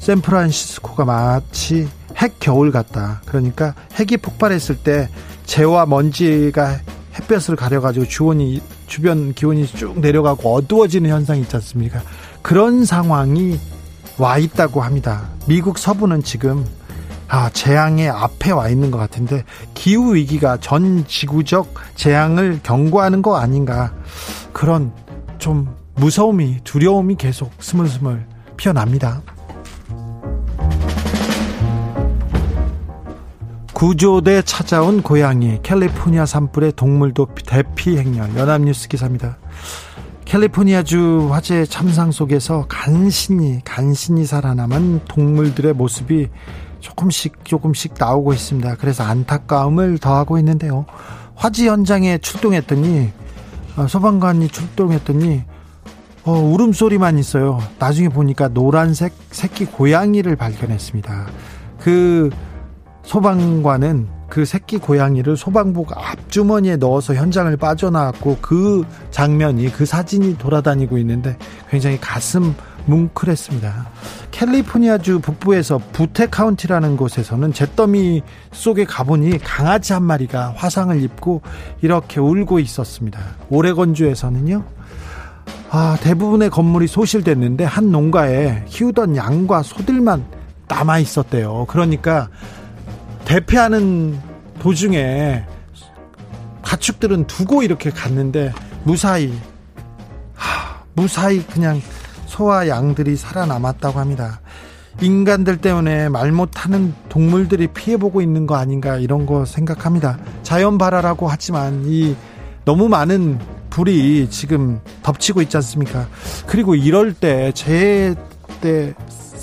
Speaker 1: 샌프란시스코가 마치 핵 겨울 같다. 그러니까 핵이 폭발했을 때 재와 먼지가 햇볕을 가려가지고 주원이 주변 기온이 쭉 내려가고 어두워지는 현상이 있지 않습니까? 그런 상황이 와 있다고 합니다. 미국 서부는 지금 아, 재앙의 앞에 와 있는 것 같은데 기후 위기가 전 지구적 재앙을 경고하는 거 아닌가 그런 좀 무서움이 두려움이 계속 스물스물 피어납니다. 구조대 찾아온 고양이 캘리포니아 산불의 동물도 대피 행렬 연합뉴스 기사입니다. 캘리포니아주 화재 참상 속에서 간신히 간신히 살아남은 동물들의 모습이 조금씩 조금씩 나오고 있습니다. 그래서 안타까움을 더하고 있는데요. 화재 현장에 출동했더니 어, 소방관이 출동했더니 어, 울음소리만 있어요. 나중에 보니까 노란색 새끼 고양이를 발견했습니다. 그 소방관은 그 새끼 고양이를 소방복 앞주머니에 넣어서 현장을 빠져나왔고 그 장면이 그 사진이 돌아다니고 있는데 굉장히 가슴 뭉클했습니다. 캘리포니아주 북부에서 부테 카운티라는 곳에서는 잿더미 속에 가보니 강아지 한 마리가 화상을 입고 이렇게 울고 있었습니다. 오레건주에서는요. 아, 대부분의 건물이 소실됐는데 한 농가에 키우던 양과 소들만 남아 있었대요. 그러니까 대피하는 도중에 가축들은 두고 이렇게 갔는데 무사히 하, 무사히 그냥 소와 양들이 살아남았다고 합니다. 인간들 때문에 말 못하는 동물들이 피해보고 있는 거 아닌가 이런 거 생각합니다. 자연 발화라고 하지만 이 너무 많은 불이 지금 덮치고 있지 않습니까? 그리고 이럴 때재때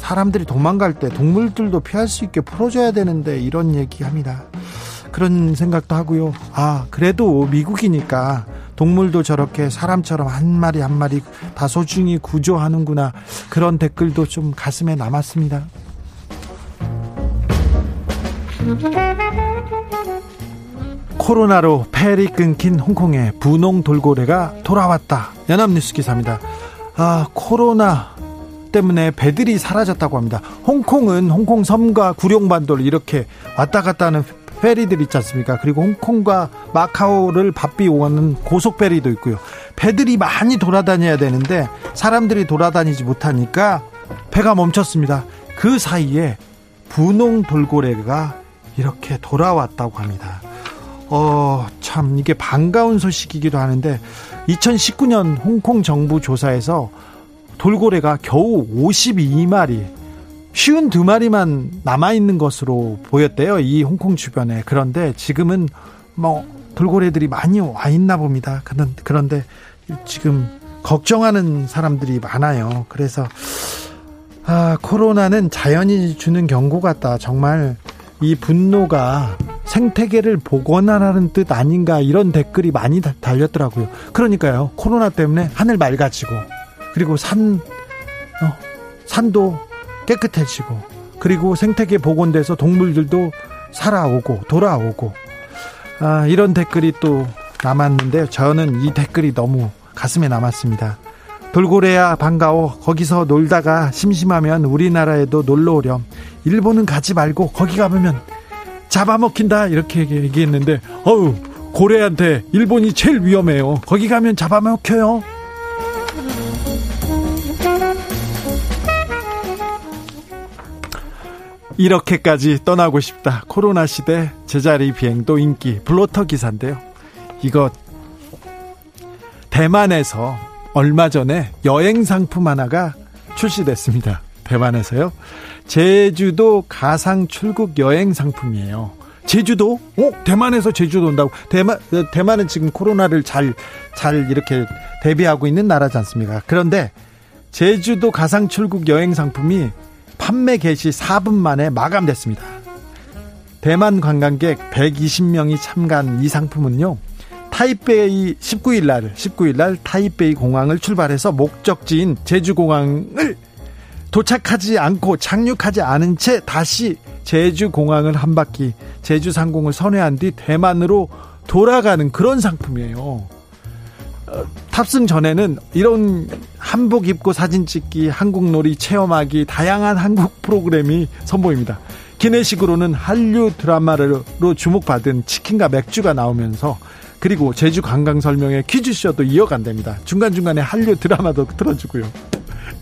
Speaker 1: 사람들이 도망갈 때 동물들도 피할 수 있게 풀어줘야 되는데 이런 얘기합니다. 그런 생각도 하고요. 아 그래도 미국이니까 동물도 저렇게 사람처럼 한 마리 한 마리 다 소중히 구조하는구나 그런 댓글도 좀 가슴에 남았습니다. 코로나로 폐리 끊긴 홍콩의 분홍 돌고래가 돌아왔다. 연합뉴스 기사입니다. 아 코로나 때문에 배들이 사라졌다고 합니다. 홍콩은 홍콩 섬과 구룡반도를 이렇게 왔다 갔다 하는 페리들 있지 않습니까? 그리고 홍콩과 마카오를 바삐 오는 고속페리도 있고요. 배들이 많이 돌아다녀야 되는데 사람들이 돌아다니지 못하니까 배가 멈췄습니다. 그 사이에 분홍 돌고래가 이렇게 돌아왔다고 합니다. 어, 참, 이게 반가운 소식이기도 하는데, 2019년 홍콩 정부 조사에서 돌고래가 겨우 52마리, 쉬운 두 마리만 남아있는 것으로 보였대요. 이 홍콩 주변에. 그런데 지금은 뭐 돌고래들이 많이 와 있나 봅니다. 그런데 지금 걱정하는 사람들이 많아요. 그래서 아, 코로나는 자연이 주는 경고 같다. 정말 이 분노가 생태계를 복원하라는 뜻 아닌가 이런 댓글이 많이 달렸더라고요. 그러니까요. 코로나 때문에 하늘 맑아지고 그리고 산 어, 산도 깨끗해지고 그리고 생태계 복원돼서 동물들도 살아오고 돌아오고. 아, 이런 댓글이 또 남았는데 저는 이 댓글이 너무 가슴에 남았습니다. 돌고래야 반가워. 거기서 놀다가 심심하면 우리나라에도 놀러 오렴. 일본은 가지 말고 거기 가보면 잡아먹힌다. 이렇게 얘기했는데 어우 고래한테 일본이 제일 위험해요. 거기 가면 잡아먹혀요 이렇게까지 떠나고 싶다 코로나 시대 제자리 비행도 인기 블로터 기사인데요 이거 대만에서 얼마 전에 여행 상품 하나가 출시됐습니다 대만에서요 제주도 가상 출국 여행 상품이에요. 제주도? 어? 대만에서 제주도 온다고? 대만, 대만은 지금 코로나를 잘, 잘 이렇게 대비하고 있는 나라지 않습니까? 그런데 제주도 가상 출국 여행 상품이 판매 개시 4분 만에 마감됐습니다. 대만 관광객 120명이 참가한 이 상품은요, 타이베이 19일 날, 19일 날 타이베이 공항을 출발해서 목적지인 제주 공항을 도착하지 않고 착륙하지 않은 채 다시 제주 공항을 한 바퀴 제주 상공을 선회한 뒤 대만으로 돌아가는 그런 상품이에요. 어, 탑승 전에는 이런 한복 입고 사진 찍기, 한국놀이 체험하기, 다양한 한국 프로그램이 선보입니다. 기내식으로는 한류 드라마로 주목받은 치킨과 맥주가 나오면서 그리고 제주 관광 설명회 퀴즈쇼도 이어간답니다. 중간중간에 한류 드라마도 틀어주고요.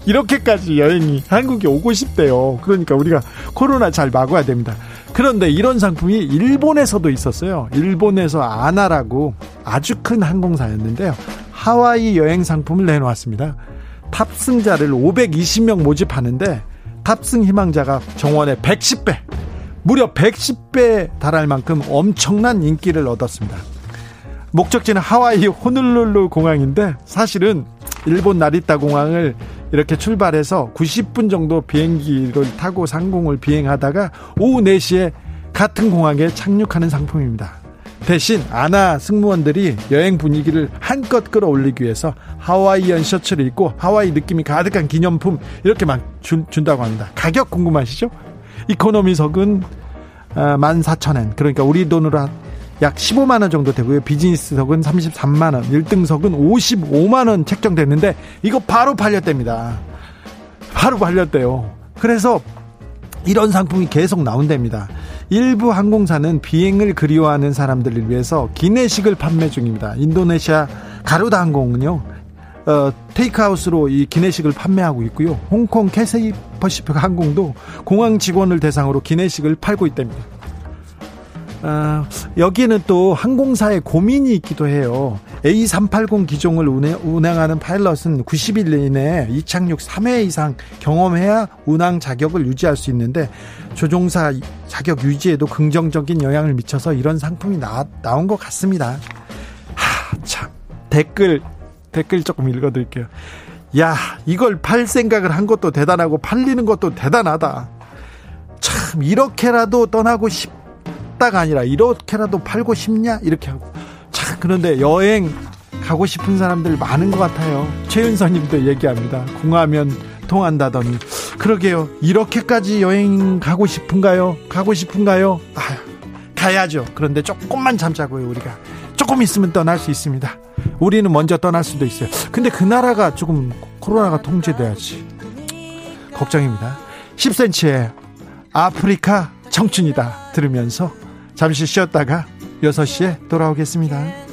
Speaker 1: 이렇게까지 여행이 한국에 오고 싶대요. 그러니까 우리가 코로나 잘 막아야 됩니다. 그런데 이런 상품이 일본에서도 있었어요. 일본에서 아나라고 아주 큰 항공사였는데요. 하와이 여행 상품을 내놓았습니다. 탑승자를 520명 모집하는데 탑승 희망자가 정원의 110배, 무려 110배 달할 만큼 엄청난 인기를 얻었습니다. 목적지는 하와이 호놀룰루 공항인데 사실은 일본 나리타 공항을 이렇게 출발해서 90분 정도 비행기를 타고 상공을 비행하다가 오후 4시에 같은 공항에 착륙하는 상품입니다. 대신 아나 승무원들이 여행 분위기를 한껏 끌어올리기 위해서 하와이안 셔츠를 입고 하와이 느낌이 가득한 기념품 이렇게 막 준, 준다고 합니다. 가격 궁금하시죠? 이코노미석은 14,000엔 아, 그러니까 우리 돈으로 약 15만 원 정도 되고요. 비즈니스석은 33만 원, 1등석은 55만 원 책정됐는데 이거 바로 팔렸답니다. 바로 팔렸대요. 그래서 이런 상품이 계속 나온답니다. 일부 항공사는 비행을 그리워하는 사람들을 위해서 기내식을 판매 중입니다. 인도네시아 가루다 항공은요. 어, 테이크아웃으로 이 기내식을 판매하고 있고요. 홍콩 캐세이 퍼시픽 항공도 공항 직원을 대상으로 기내식을 팔고 있답니다. 아, 여기에는 또 항공사의 고민이 있기도 해요. A380 기종을 운행, 하는 파일럿은 90일 이내에 이착륙 3회 이상 경험해야 운항 자격을 유지할 수 있는데 조종사 자격 유지에도 긍정적인 영향을 미쳐서 이런 상품이 나, 나온 것 같습니다. 하, 참. 댓글, 댓글 조금 읽어드릴게요. 야, 이걸 팔 생각을 한 것도 대단하고 팔리는 것도 대단하다. 참, 이렇게라도 떠나고 싶 싶다가 아니라 이렇게라도 팔고 싶냐? 이렇게 하고. 자 그런데 여행 가고 싶은 사람들 많은 것 같아요. 최윤서님도 얘기합니다. 궁하면 통한다더니. 그러게요. 이렇게까지 여행 가고 싶은가요? 가고 싶은가요? 아 가야죠. 그런데 조금만 잠자고요 우리가. 조금 있으면 떠날 수 있습니다. 우리는 먼저 떠날 수도 있어요. 근데 그 나라가 조금 코로나가 통제돼야지. 걱정입니다. 10cm의 아프리카 청춘이다 들으면서 잠시 쉬었다가 6시에 돌아오겠습니다.